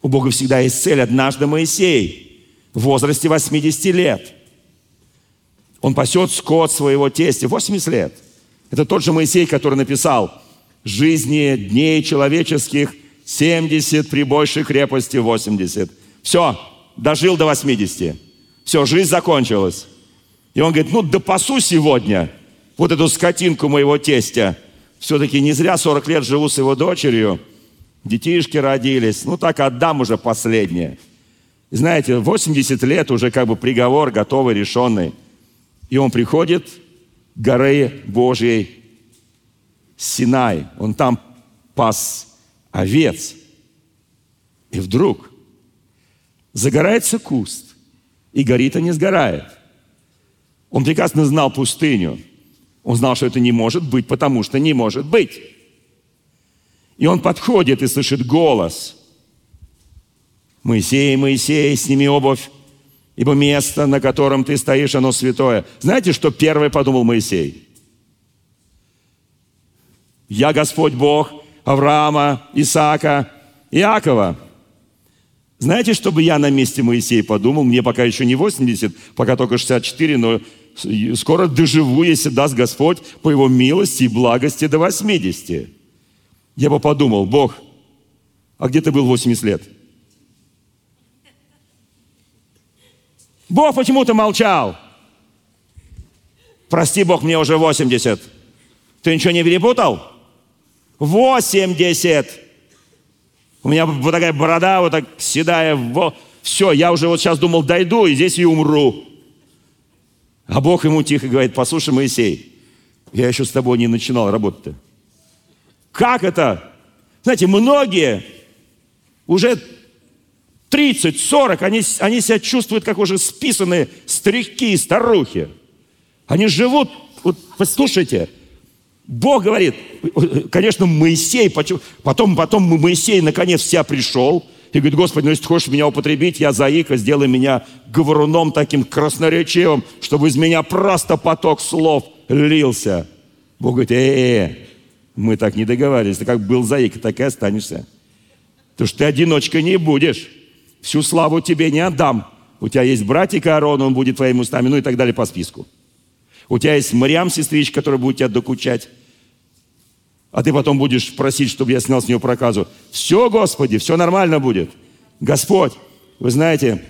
У Бога всегда есть цель. Однажды Моисей в возрасте 80 лет. Он пасет скот своего тестя. 80 лет. Это тот же Моисей, который написал «Жизни дней человеческих 70, при большей крепости 80». Все, дожил до 80. Все, жизнь закончилась. И он говорит, ну допасу сегодня вот эту скотинку моего тестя. Все-таки не зря 40 лет живу с его дочерью. Детишки родились. Ну так отдам уже последнее. И знаете, 80 лет уже как бы приговор готовый, решенный. И он приходит к горы Божьей Синай. Он там пас овец. И вдруг загорается куст, и горит, а не сгорает. Он прекрасно знал пустыню. Он знал, что это не может быть, потому что не может быть. И он подходит и слышит голос. Моисей, Моисей, сними обувь, ибо место, на котором ты стоишь, оно святое. Знаете, что первый подумал Моисей? Я Господь Бог Авраама, Исаака, Иакова. Знаете, что бы я на месте Моисея подумал? Мне пока еще не 80, пока только 64, но скоро доживу, если даст Господь по Его милости и благости до 80. Я бы подумал, Бог, а где ты был 80 лет? Бог почему-то молчал. Прости, Бог, мне уже 80. Ты ничего не перепутал? 80. У меня вот такая борода, вот так седая. Все, я уже вот сейчас думал, дойду, и здесь и умру. А Бог ему тихо говорит, послушай, Моисей, Я еще с тобой не начинал работать-то. Как это? Знаете, многие уже 30, 40, они, они себя чувствуют как уже списанные старики и старухи. Они живут, вот послушайте, Бог говорит, конечно, Моисей, потом, потом Моисей наконец в себя пришел, и говорит, Господи, ну если ты хочешь меня употребить, я заика, сделай меня говоруном таким красноречивым, чтобы из меня просто поток слов лился. Бог говорит, э-э-э, мы так не договаривались, ты как был заика, так и останешься. Потому что ты одиночкой не будешь. Всю славу тебе не отдам. У тебя есть братик Аарон, он будет твоими устами, ну и так далее по списку. У тебя есть Мариам, сестричка, которая будет тебя докучать. А ты потом будешь просить, чтобы я снял с нее проказу. Все, Господи, все нормально будет. Господь, вы знаете,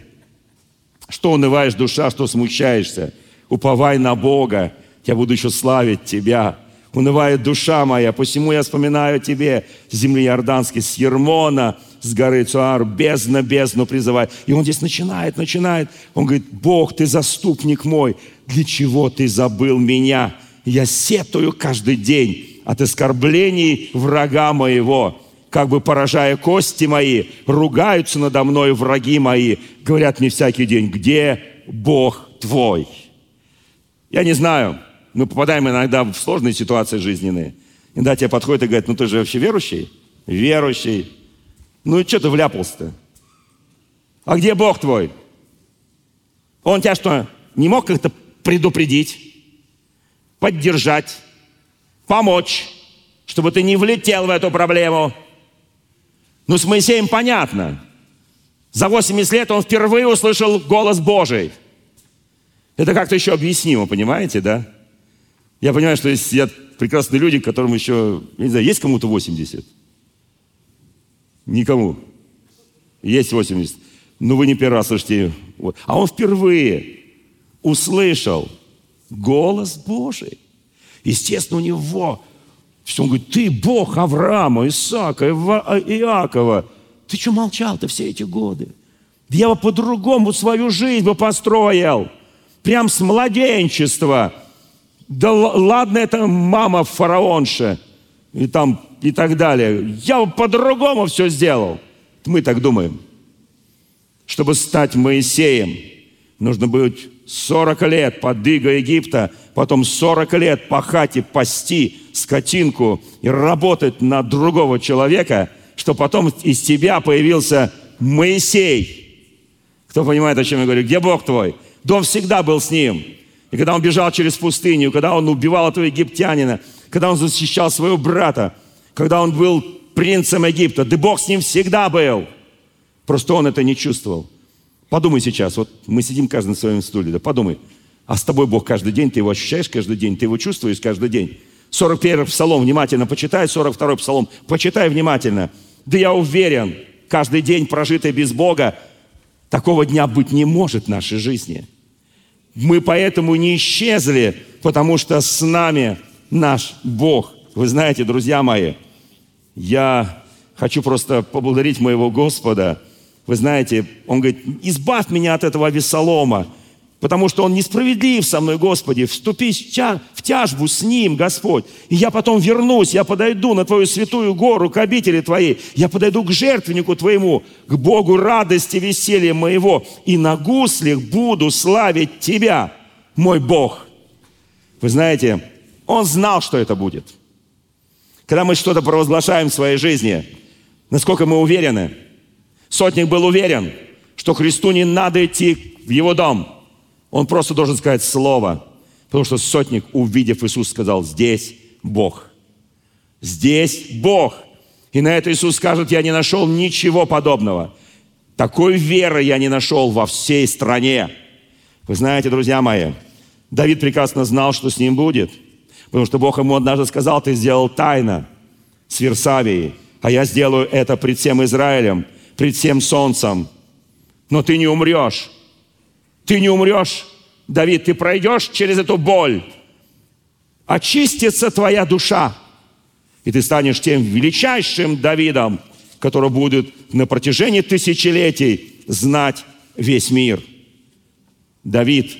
что унываешь душа, что смущаешься. Уповай на Бога, я буду еще славить Тебя. Унывает душа моя, посему я вспоминаю Тебе с земли Иорданской, с Ермона, с горы Цуар, бездна, бездну призывай. И он здесь начинает, начинает. Он говорит, Бог, ты заступник мой, для чего ты забыл меня? Я сетую каждый день от оскорблений врага моего, как бы поражая кости мои, ругаются надо мной враги мои, говорят мне всякий день, где Бог твой? Я не знаю, мы попадаем иногда в сложные ситуации жизненные. Иногда тебе подходит и говорит, ну ты же вообще верующий? Верующий. Ну и что ты вляпался-то? А где Бог твой? Он тебя что, не мог как-то предупредить, поддержать, помочь, чтобы ты не влетел в эту проблему? Ну, с Моисеем понятно. За 80 лет он впервые услышал голос Божий. Это как-то еще объяснимо, понимаете, да? Я понимаю, что есть сидят прекрасные люди, которым еще, я не знаю, есть кому-то 80? Никому. Есть 80. Ну, вы не первый раз слышите. А он впервые услышал голос Божий. Естественно, у него все, он говорит, ты Бог Авраама, Исаака, Иакова. Ты что молчал-то все эти годы? Я бы по-другому свою жизнь бы построил. Прям с младенчества. Да ладно, это мама фараонша. И там, и так далее. Я бы по-другому все сделал. Мы так думаем. Чтобы стать Моисеем, нужно быть 40 лет под иго Египта, потом 40 лет пахать и пасти скотинку и работать на другого человека, что потом из тебя появился Моисей. Кто понимает, о чем я говорю? Где Бог твой? Дом всегда был с ним. И когда он бежал через пустыню, когда он убивал этого египтянина, когда он защищал своего брата, когда он был принцем Египта, да Бог с ним всегда был. Просто он это не чувствовал. Подумай сейчас, вот мы сидим каждый на своем стуле, да подумай, а с тобой Бог каждый день, ты его ощущаешь каждый день, ты его чувствуешь каждый день. 41 псалом внимательно почитай, 42 псалом почитай внимательно. Да я уверен, каждый день, прожитый без Бога, такого дня быть не может в нашей жизни. Мы поэтому не исчезли, потому что с нами наш Бог. Вы знаете, друзья мои, я хочу просто поблагодарить моего Господа – вы знаете, он говорит, избавь меня от этого Весолома, потому что он несправедлив со мной, Господи, вступи в тяжбу с ним, Господь. И я потом вернусь, я подойду на Твою святую гору, к обители Твоей, я подойду к жертвеннику Твоему, к Богу радости, веселья моего, и на гуслях буду славить Тебя, мой Бог. Вы знаете, он знал, что это будет. Когда мы что-то провозглашаем в своей жизни, насколько мы уверены – Сотник был уверен, что Христу не надо идти в его дом. Он просто должен сказать слово. Потому что сотник, увидев Иисус, сказал, здесь Бог. Здесь Бог. И на это Иисус скажет, я не нашел ничего подобного. Такой веры я не нашел во всей стране. Вы знаете, друзья мои, Давид прекрасно знал, что с ним будет. Потому что Бог ему однажды сказал, ты сделал тайно с Версавией, а я сделаю это пред всем Израилем пред всем солнцем. Но ты не умрешь. Ты не умрешь, Давид, ты пройдешь через эту боль. Очистится твоя душа. И ты станешь тем величайшим Давидом, который будет на протяжении тысячелетий знать весь мир. Давид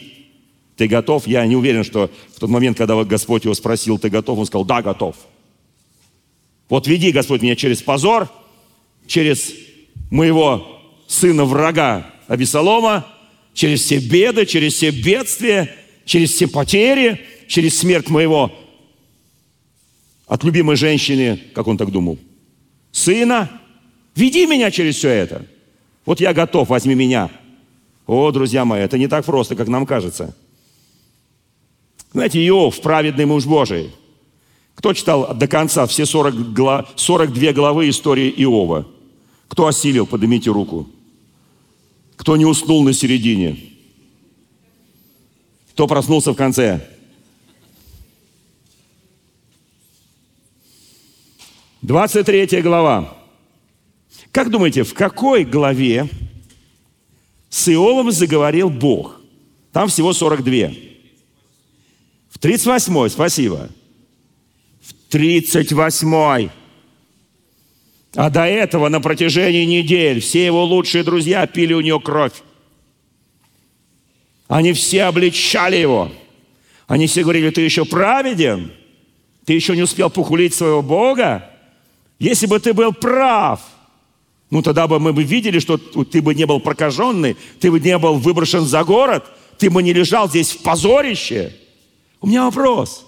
Ты готов? Я не уверен, что в тот момент, когда Господь его спросил, ты готов? Он сказал, да, готов. Вот веди, Господь, меня через позор, через моего сына-врага Абисалома, через все беды, через все бедствия, через все потери, через смерть моего от любимой женщины, как он так думал, сына. Веди меня через все это. Вот я готов, возьми меня. О, друзья мои, это не так просто, как нам кажется. Знаете, Иов, праведный муж Божий. Кто читал до конца все 40 глав, 42 главы истории Иова? Кто осилил? Поднимите руку. Кто не уснул на середине? Кто проснулся в конце? Двадцать третья глава. Как думаете, в какой главе с Иовом заговорил Бог? Там всего 42. В 38, спасибо. В 38. А до этого на протяжении недель все его лучшие друзья пили у него кровь. Они все обличали его. Они все говорили, ты еще праведен? Ты еще не успел похулить своего Бога? Если бы ты был прав, ну тогда бы мы бы видели, что ты бы не был прокаженный, ты бы не был выброшен за город, ты бы не лежал здесь в позорище. У меня вопрос.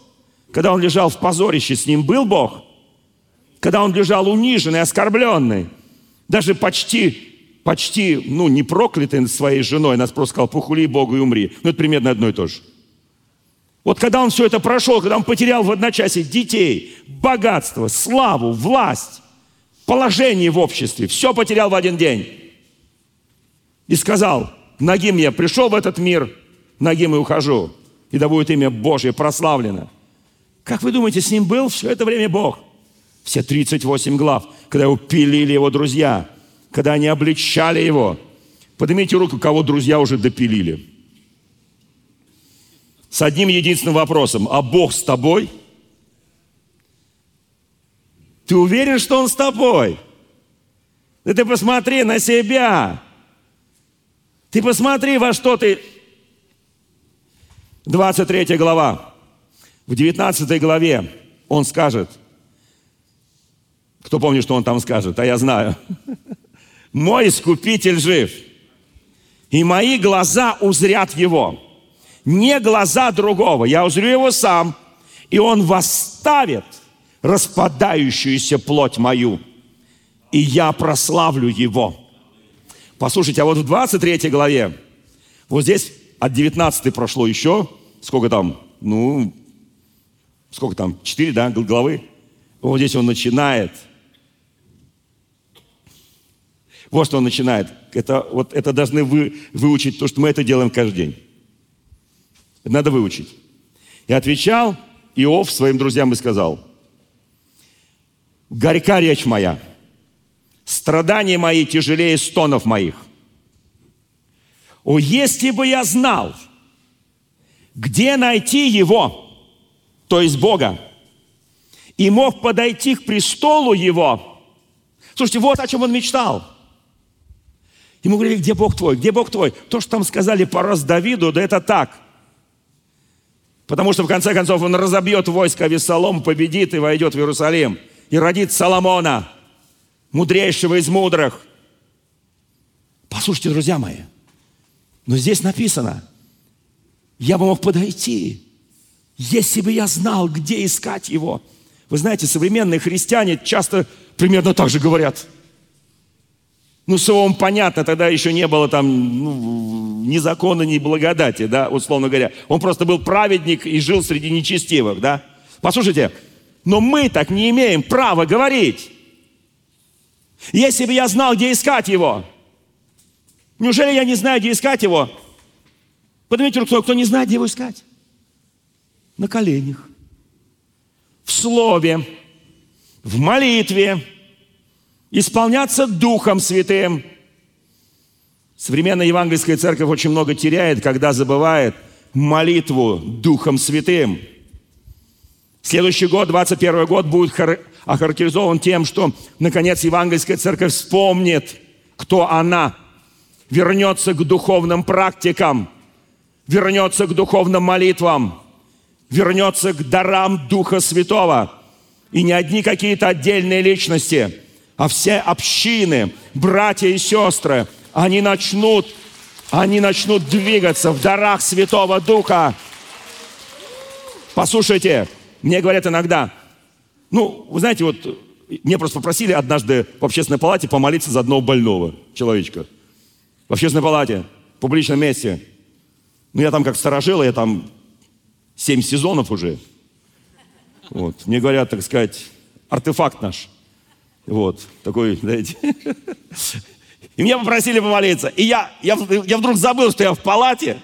Когда он лежал в позорище, с ним был Бог? Когда он лежал униженный, оскорбленный, даже почти, почти, ну, не проклятый своей женой, нас просто сказал, похули Богу и умри. Ну, это примерно одно и то же. Вот когда он все это прошел, когда он потерял в одночасье детей, богатство, славу, власть, положение в обществе, все потерял в один день. И сказал, ногим я пришел в этот мир, ногим и ухожу. И да будет имя Божье прославлено. Как вы думаете, с ним был все это время Бог? Все 38 глав, когда его пилили его друзья, когда они обличали его. Поднимите руку, кого друзья уже допилили. С одним единственным вопросом. А Бог с тобой? Ты уверен, что Он с тобой? Да ты посмотри на себя. Ты посмотри, во что ты... 23 глава. В 19 главе он скажет, кто помнит, что он там скажет, а я знаю. Мой искупитель жив, и мои глаза узрят его не глаза другого. Я узрю его сам, и он восставит распадающуюся плоть мою, и я прославлю его. Послушайте, а вот в 23 главе, вот здесь от 19 прошло еще, сколько там, ну, сколько там, 4, да, главы. Вот здесь он начинает. Вот что он начинает. Это, вот, это должны вы выучить, то, что мы это делаем каждый день. Это надо выучить. И отвечал Иов своим друзьям и сказал, горька речь моя, страдания мои тяжелее стонов моих. О, если бы я знал, где найти его, то есть Бога, и мог подойти к престолу его. Слушайте, вот о чем он мечтал. Ему говорили, где Бог твой, где Бог твой? То, что там сказали по раз Давиду, да это так – Потому что в конце концов он разобьет войско Вессалом, победит и войдет в Иерусалим. И родит Соломона, мудрейшего из мудрых. Послушайте, друзья мои, но здесь написано, я бы мог подойти, если бы я знал, где искать его. Вы знаете, современные христиане часто примерно так же говорят – ну, словом, понятно, тогда еще не было там ну, ни закона, ни благодати, да, условно говоря. Он просто был праведник и жил среди нечестивых, да. Послушайте, но мы так не имеем права говорить. Если бы я знал, где искать его, неужели я не знаю, где искать его? Поднимите руку, кто не знает, где его искать. На коленях, в слове, в молитве, исполняться Духом Святым. Современная евангельская церковь очень много теряет, когда забывает молитву Духом Святым. Следующий год, 21 год, будет охарактеризован тем, что, наконец, евангельская церковь вспомнит, кто она, вернется к духовным практикам, вернется к духовным молитвам, вернется к дарам Духа Святого. И не одни какие-то отдельные личности, а все общины, братья и сестры, они начнут, они начнут двигаться в дарах Святого Духа. Послушайте, мне говорят иногда, ну, вы знаете, вот мне просто попросили однажды в общественной палате помолиться за одного больного человечка. В общественной палате, в публичном месте. Ну, я там как сторожил, я там семь сезонов уже. Вот. Мне говорят, так сказать, артефакт наш. Вот, такой, знаете. И меня попросили помолиться. И я, я, я вдруг забыл, что я в палате.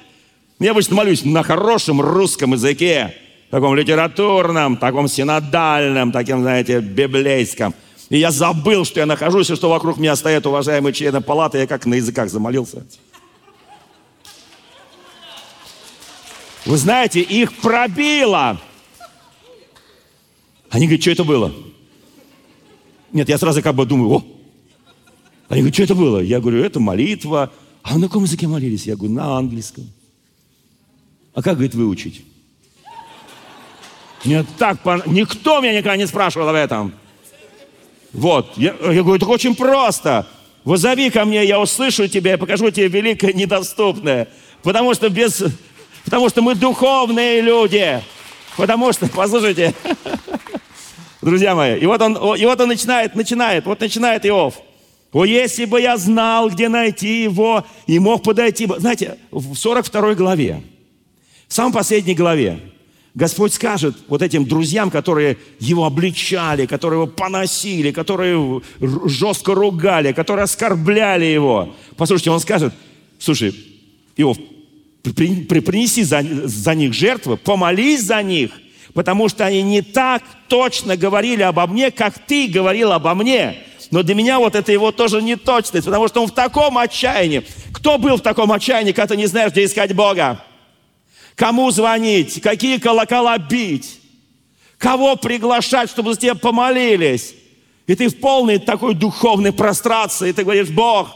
Я обычно молюсь на хорошем русском языке, таком литературном, таком синодальном, таким, знаете, библейском. И я забыл, что я нахожусь, и что вокруг меня стоят уважаемые члены палаты. Я как на языках замолился. Вы знаете, их пробило. Они говорят, что это было? Нет, я сразу как бы думаю, о. Они говорят, что это было? Я говорю, это молитва. А на каком языке молились? Я говорю, на английском. А как, говорит, выучить? Мне так, никто меня никогда не спрашивал об этом. Вот, я, я говорю, так очень просто. Вызови ко мне, я услышу тебя, я покажу тебе великое недоступное. Потому что без Потому что мы духовные люди. Потому что, послушайте, [laughs] друзья мои, и вот он, и вот он начинает, начинает, вот начинает Иов. О, если бы я знал, где найти его, и мог подойти бы. Знаете, в 42 главе, в самой последней главе, Господь скажет вот этим друзьям, которые его обличали, которые его поносили, которые жестко ругали, которые оскорбляли его. Послушайте, он скажет, слушай, Иов, принеси за, за них жертвы, помолись за них, потому что они не так точно говорили обо мне, как ты говорил обо мне. Но для меня вот это его тоже не точность, потому что он в таком отчаянии. Кто был в таком отчаянии, когда ты не знаешь, где искать Бога? Кому звонить? Какие колокола бить? Кого приглашать, чтобы за тебя помолились? И ты в полной такой духовной прострации, и ты говоришь, Бог,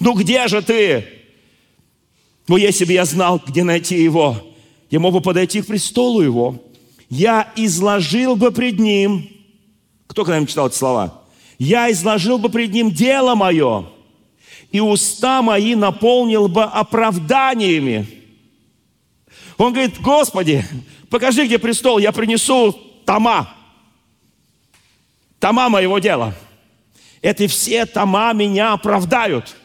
ну где же ты? Но если бы я знал, где найти его, я мог бы подойти к престолу его. Я изложил бы пред ним, кто когда-нибудь читал эти слова? Я изложил бы пред ним дело мое, и уста мои наполнил бы оправданиями. Он говорит, Господи, покажи, где престол, я принесу тома. Тома моего дела. Это все тома меня оправдают.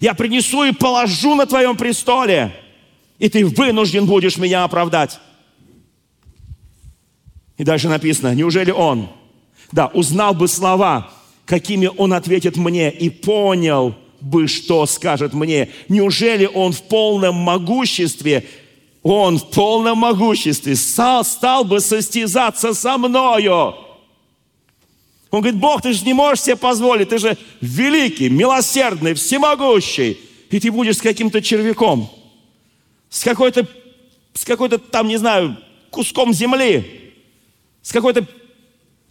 Я принесу и положу на твоем престоле, и ты вынужден будешь меня оправдать. И дальше написано, неужели он, да, узнал бы слова, какими он ответит мне, и понял бы, что скажет мне. Неужели он в полном могуществе, он в полном могуществе стал, стал бы состязаться со мною? Он говорит, Бог, ты же не можешь себе позволить, ты же великий, милосердный, всемогущий. И ты будешь с каким-то червяком, с какой-то, с какой-то там, не знаю, куском земли, с какой-то...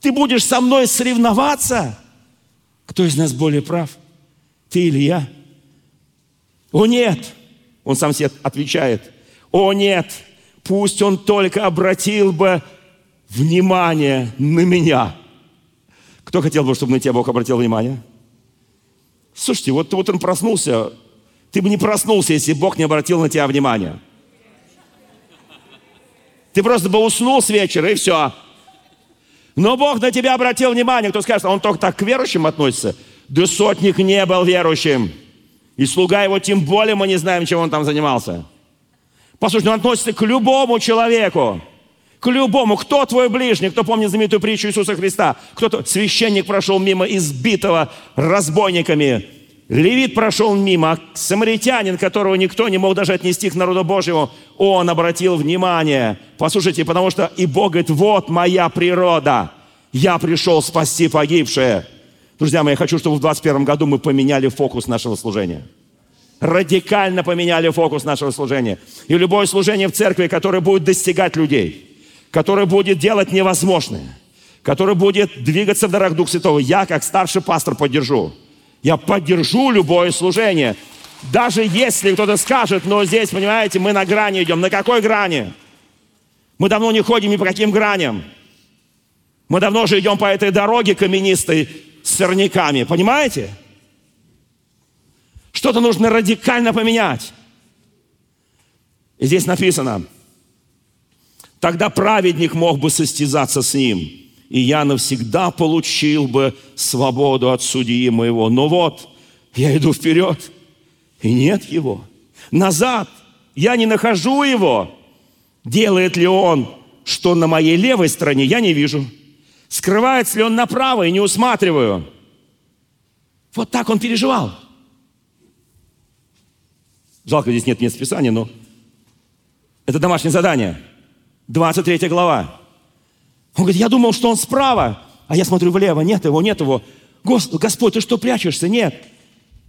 Ты будешь со мной соревноваться? Кто из нас более прав? Ты или я? О нет! Он сам себе отвечает. О нет! Пусть он только обратил бы внимание на меня – кто хотел бы, чтобы на тебя Бог обратил внимание? Слушайте, вот, он проснулся. Ты бы не проснулся, если Бог не обратил на тебя внимание. Ты просто бы уснул с вечера, и все. Но Бог на тебя обратил внимание. Кто скажет, он только так к верующим относится? Да сотник не был верующим. И слуга его, тем более мы не знаем, чем он там занимался. Послушайте, он относится к любому человеку к любому. Кто твой ближний? Кто помнит знаменитую притчу Иисуса Христа? Кто-то, священник прошел мимо избитого разбойниками. Левит прошел мимо, самаритянин, которого никто не мог даже отнести к народу Божьему, он обратил внимание. Послушайте, потому что и Бог говорит, вот моя природа, я пришел спасти погибшее. Друзья мои, я хочу, чтобы в 2021 году мы поменяли фокус нашего служения. Радикально поменяли фокус нашего служения. И любое служение в церкви, которое будет достигать людей – который будет делать невозможное, который будет двигаться в дарах Духа Святого. Я, как старший пастор, поддержу. Я поддержу любое служение. Даже если кто-то скажет, но здесь, понимаете, мы на грани идем. На какой грани? Мы давно не ходим ни по каким граням. Мы давно же идем по этой дороге каменистой с сорняками. Понимаете? Что-то нужно радикально поменять. И здесь написано, тогда праведник мог бы состязаться с ним, и я навсегда получил бы свободу от судьи моего. Но вот, я иду вперед, и нет его. Назад, я не нахожу его. Делает ли он, что на моей левой стороне, я не вижу. Скрывается ли он направо, и не усматриваю. Вот так он переживал. Жалко, здесь нет мест Писания, но это домашнее задание. 23 глава. Он говорит, я думал, что он справа, а я смотрю влево, нет его, нет его. Господь, ты что прячешься? Нет.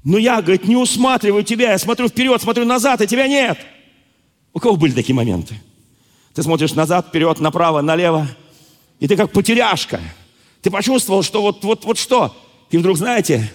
Но я, говорит, не усматриваю тебя, я смотрю вперед, смотрю назад, и тебя нет. У кого были такие моменты? Ты смотришь назад, вперед, направо, налево, и ты как потеряшка. Ты почувствовал, что вот, вот, вот что? И вдруг, знаете,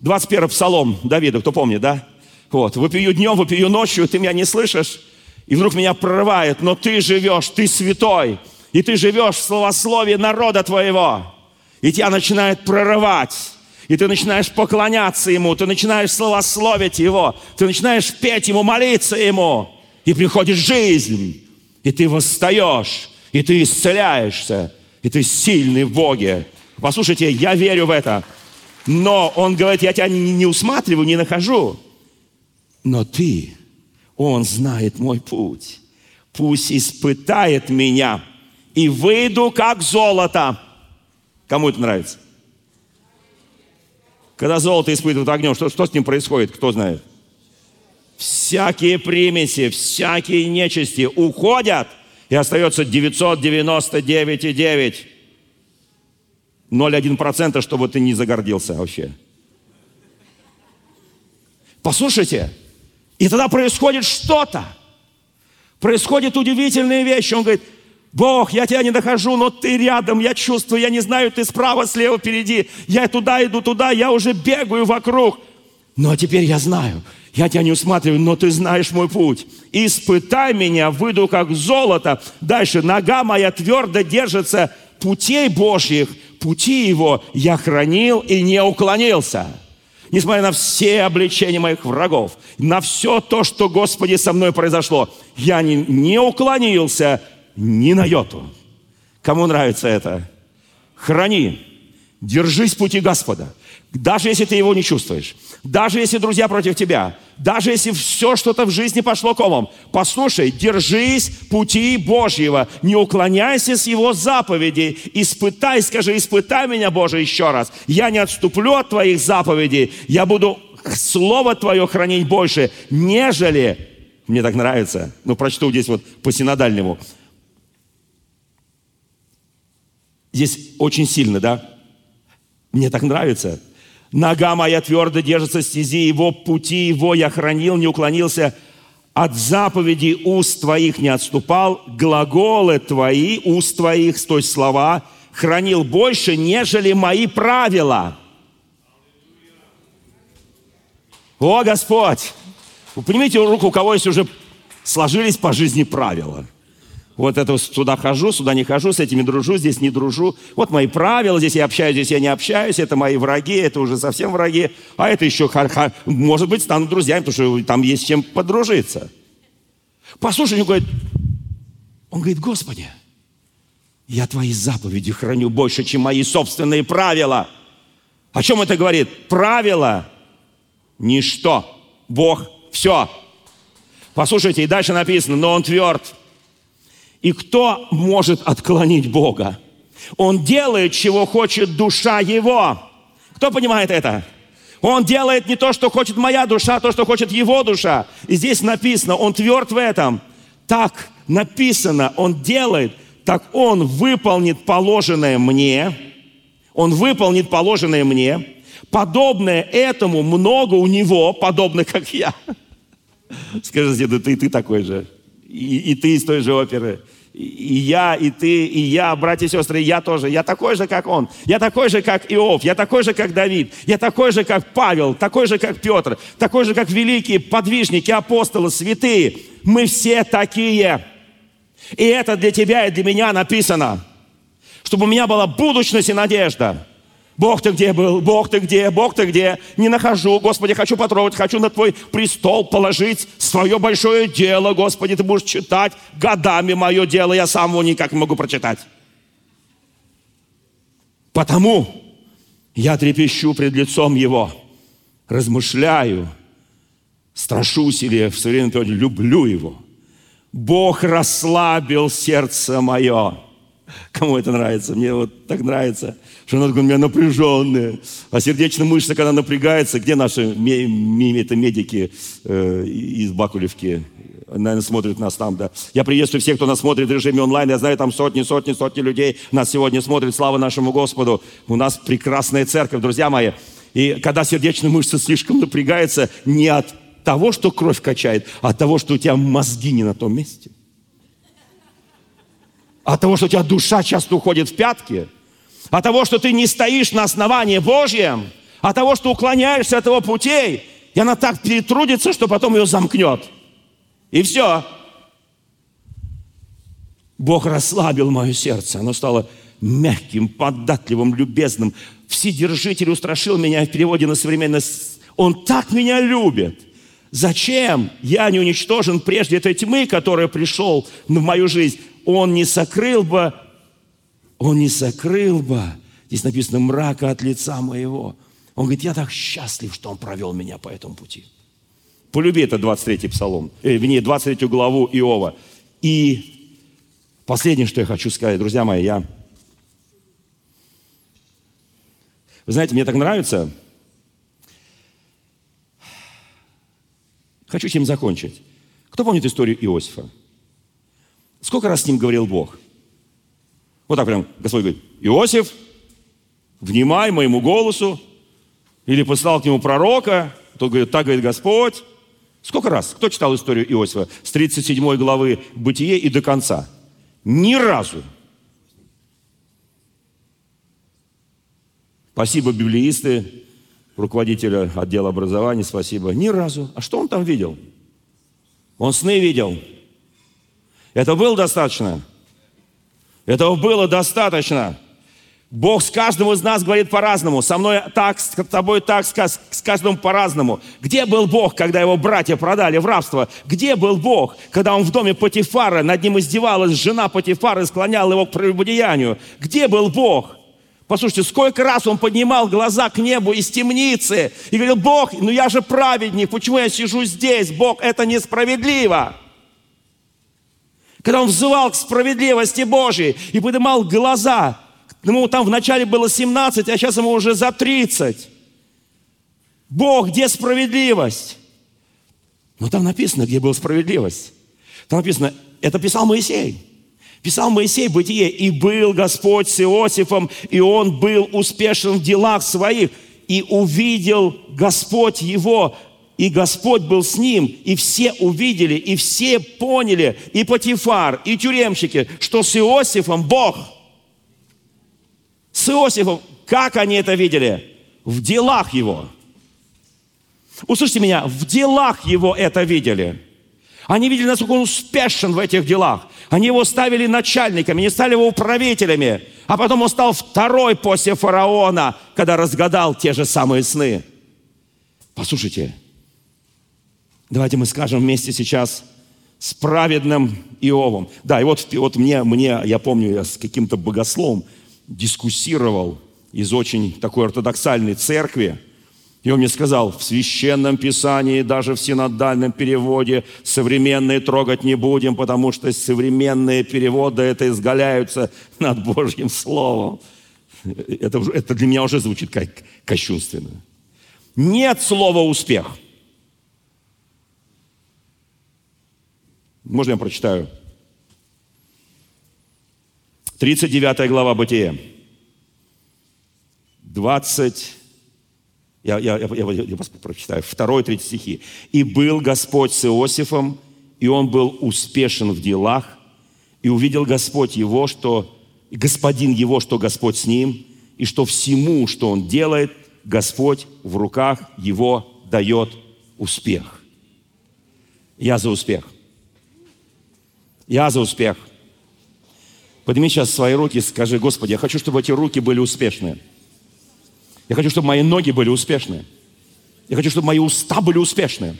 21 псалом Давида, кто помнит, да? Вот, выпью днем, выпью ночью, ты меня не слышишь, и вдруг меня прорывает, но ты живешь, ты святой, и ты живешь в словословии народа твоего, и тебя начинает прорывать, и ты начинаешь поклоняться Ему, ты начинаешь словословить Его, ты начинаешь петь Ему, молиться Ему, и приходит жизнь, и ты восстаешь, и ты исцеляешься, и ты сильный в Боге. Послушайте, я верю в это. Но он говорит, я тебя не, не усматриваю, не нахожу. Но ты, он знает мой путь. Пусть испытает меня, и выйду как золото. Кому это нравится? Когда золото испытывают огнем, что, что с ним происходит, кто знает? Всякие примеси, всякие нечисти уходят, и остается 999,9. 0,1%, чтобы ты не загордился вообще. Послушайте, и тогда происходит что-то. Происходят удивительные вещи. Он говорит, Бог, я тебя не нахожу, но ты рядом, я чувствую, я не знаю, ты справа, слева, впереди. Я туда иду, туда, я уже бегаю вокруг. Но теперь я знаю, я тебя не усматриваю, но ты знаешь мой путь. Испытай меня, выйду как золото. Дальше, нога моя твердо держится путей Божьих, пути его я хранил и не уклонился несмотря на все обличения моих врагов, на все то, что, Господи, со мной произошло, я не, не уклонился ни на йоту. Кому нравится это? Храни, держись пути Господа. Даже если ты его не чувствуешь, даже если друзья против тебя, даже если все что-то в жизни пошло комом, послушай, держись пути Божьего, не уклоняйся с его заповедей, испытай, скажи, испытай меня, Боже, еще раз. Я не отступлю от твоих заповедей, я буду Слово Твое хранить больше, нежели, мне так нравится, ну прочту здесь вот по синодальнему, здесь очень сильно, да, мне так нравится, Нога моя твердо держится стези его, пути его я хранил, не уклонился. От заповедей уст твоих не отступал, глаголы твои, уст твоих, то есть слова, хранил больше, нежели мои правила. О, Господь! Вы понимаете, руку, у кого есть уже сложились по жизни правила – вот это сюда хожу, сюда не хожу, с этими дружу, здесь не дружу. Вот мои правила, здесь я общаюсь, здесь я не общаюсь, это мои враги, это уже совсем враги. А это еще, может быть, станут друзьями, потому что там есть чем подружиться. Послушай, он говорит, он говорит, Господи, я Твои заповеди храню больше, чем мои собственные правила. О чем это говорит? Правила – ничто. Бог – все. Послушайте, и дальше написано, но Он тверд – и кто может отклонить Бога? Он делает, чего хочет душа его. Кто понимает это? Он делает не то, что хочет моя душа, а то, что хочет его душа. И здесь написано, он тверд в этом. Так написано, он делает, так он выполнит положенное мне. Он выполнит положенное мне. Подобное этому много у него, подобных, как я. [laughs] Скажите, да ты, ты такой же и, и ты из той же оперы, И я, и ты, и я, братья и сестры, я тоже. Я такой же, как он. Я такой же, как Иов. Я такой же, как Давид. Я такой же, как Павел. Такой же, как Петр. Такой же, как великие подвижники, апостолы, святые. Мы все такие. И это для тебя и для меня написано. Чтобы у меня была будущность и надежда. Бог ты где был? Бог ты где? Бог ты где? Не нахожу, Господи, хочу потрогать, хочу на Твой престол положить свое большое дело, Господи, Ты будешь читать годами мое дело, я сам его никак не могу прочитать. Потому я трепещу пред лицом Его, размышляю, страшусь или в современном переводе люблю Его. Бог расслабил сердце мое. Кому это нравится? Мне вот так нравится, что она такая у меня напряженная. А сердечная мышца, когда напрягается, где наши это медики э, из Бакулевки? Наверное, смотрят нас там, да. Я приветствую всех, кто нас смотрит в режиме онлайн. Я знаю, там сотни, сотни, сотни людей нас сегодня смотрят. Слава нашему Господу. У нас прекрасная церковь, друзья мои. И когда сердечная мышца слишком напрягается, не от того, что кровь качает, а от того, что у тебя мозги не на том месте от того, что у тебя душа часто уходит в пятки, от того, что ты не стоишь на основании Божьем, от того, что уклоняешься от его путей, и она так перетрудится, что потом ее замкнет. И все. Бог расслабил мое сердце. Оно стало мягким, податливым, любезным. Вседержитель устрашил меня в переводе на современность. Он так меня любит. Зачем я не уничтожен прежде этой тьмы, которая пришел в мою жизнь? Он не сокрыл бы, он не сокрыл бы, здесь написано, мрака от лица моего. Он говорит, я так счастлив, что он провел меня по этому пути. Полюби это 23-й псалом, э, вернее, 23 главу Иова. И последнее, что я хочу сказать, друзья мои, я... Вы знаете, мне так нравится. Хочу чем закончить. Кто помнит историю Иосифа? Сколько раз с ним говорил Бог? Вот так прям Господь говорит, Иосиф, внимай моему голосу. Или послал к нему пророка, тот говорит, так говорит Господь. Сколько раз? Кто читал историю Иосифа с 37 главы Бытие и до конца? Ни разу. Спасибо, библеисты, руководителя отдела образования, спасибо. Ни разу. А что он там видел? Он сны видел. Это было достаточно? Этого было достаточно. Бог с каждым из нас говорит по-разному. Со мной так, с тобой так, с каждым по-разному. Где был Бог, когда его братья продали в рабство? Где был Бог, когда он в доме Патифара, над ним издевалась жена Патифара и склоняла его к прелюбодеянию? Где был Бог? Послушайте, сколько раз он поднимал глаза к небу из темницы и говорил, Бог, ну я же праведник, почему я сижу здесь? Бог, это несправедливо когда он взывал к справедливости Божьей и поднимал глаза. Ему там вначале было 17, а сейчас ему уже за 30. Бог, где справедливость? Но там написано, где была справедливость. Там написано, это писал Моисей. Писал Моисей Бытие, и был Господь с Иосифом, и он был успешен в делах своих, и увидел Господь его и Господь был с ним, и все увидели, и все поняли, и Патифар, и тюремщики, что с Иосифом Бог. С Иосифом, как они это видели? В делах его. Услышьте меня, в делах его это видели. Они видели, насколько он успешен в этих делах. Они его ставили начальниками, не стали его управителями. А потом он стал второй после фараона, когда разгадал те же самые сны. Послушайте, Давайте мы скажем вместе сейчас с праведным Иовом. Да, и вот, вот мне, мне, я помню, я с каким-то богословом дискуссировал из очень такой ортодоксальной церкви, и он мне сказал, в священном писании, даже в синодальном переводе, современные трогать не будем, потому что современные переводы это изгаляются над Божьим Словом. Это, это для меня уже звучит как кощунственно. Нет слова «успех». Можно я прочитаю? 39 глава Бытия. 20, я, я, я, я, я вас прочитаю, 2 3 стихи. «И был Господь с Иосифом, и он был успешен в делах, И увидел Господь его, что господин его, что Господь с ним, и что всему, что он делает, Господь в руках его дает успех. Я за успех. Я за успех. Подними сейчас свои руки и скажи, Господи, я хочу, чтобы эти руки были успешные. Я хочу, чтобы мои ноги были успешные. Я хочу, чтобы мои уста были успешные.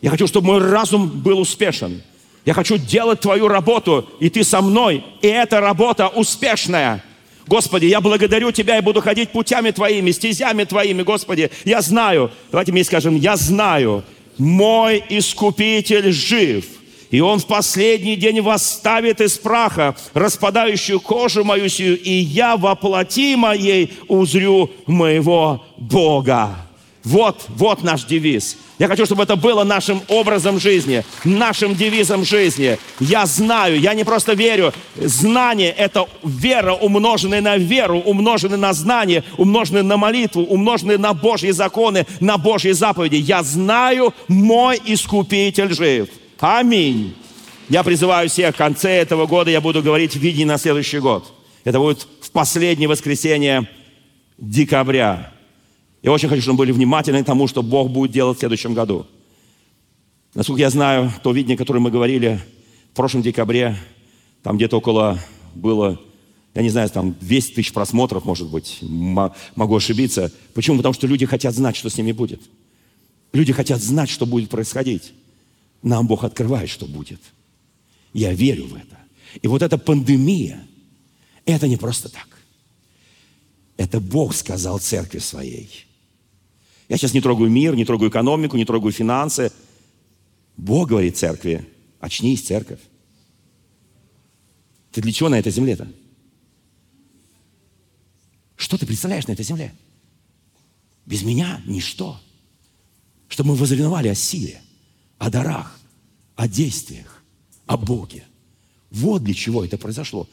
Я хочу, чтобы мой разум был успешен. Я хочу делать Твою работу, и Ты со мной, и эта работа успешная. Господи, я благодарю Тебя и буду ходить путями Твоими, стезями Твоими, Господи. Я знаю, давайте мне скажем, я знаю, мой Искупитель жив – и он в последний день восставит из праха распадающую кожу мою сию, и я во плоти моей узрю моего Бога. Вот, вот наш девиз. Я хочу, чтобы это было нашим образом жизни, нашим девизом жизни. Я знаю, я не просто верю. Знание – это вера, умноженная на веру, умноженная на знание, умноженная на молитву, умноженная на Божьи законы, на Божьи заповеди. Я знаю, мой Искупитель жив. Аминь. Я призываю всех, в конце этого года я буду говорить видение на следующий год. Это будет в последнее воскресенье декабря. Я очень хочу, чтобы мы были внимательны тому, что Бог будет делать в следующем году. Насколько я знаю, то видение, которое мы говорили в прошлом декабре, там где-то около было, я не знаю, там 200 тысяч просмотров, может быть, могу ошибиться. Почему? Потому что люди хотят знать, что с ними будет. Люди хотят знать, что будет происходить. Нам Бог открывает, что будет. Я верю в это. И вот эта пандемия, это не просто так. Это Бог сказал церкви своей – я сейчас не трогаю мир, не трогаю экономику, не трогаю финансы. Бог говорит церкви, очнись, церковь. Ты для чего на этой земле-то? Что ты представляешь на этой земле? Без меня ничто. Чтобы мы возревновали о силе, о дарах, о действиях, о Боге. Вот для чего это произошло.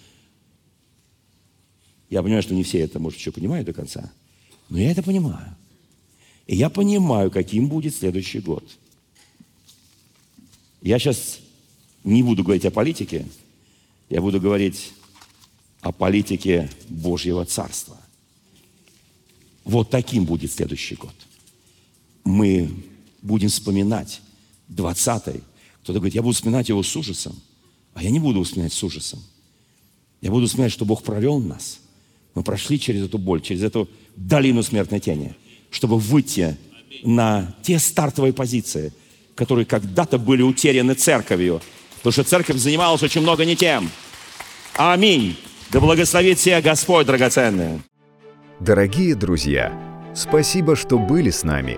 Я понимаю, что не все это, может, еще понимают до конца. Но я это понимаю. И я понимаю, каким будет следующий год. Я сейчас не буду говорить о политике, я буду говорить о политике Божьего Царства. Вот таким будет следующий год. Мы будем вспоминать 20-й. Кто-то говорит, я буду вспоминать его с ужасом. А я не буду вспоминать с ужасом. Я буду вспоминать, что Бог провел нас. Мы прошли через эту боль, через эту долину смертной тени – чтобы выйти на те стартовые позиции, которые когда-то были утеряны церковью. Потому что церковь занималась очень много не тем. Аминь. Да благословит всех Господь, драгоценные. Дорогие друзья, спасибо, что были с нами.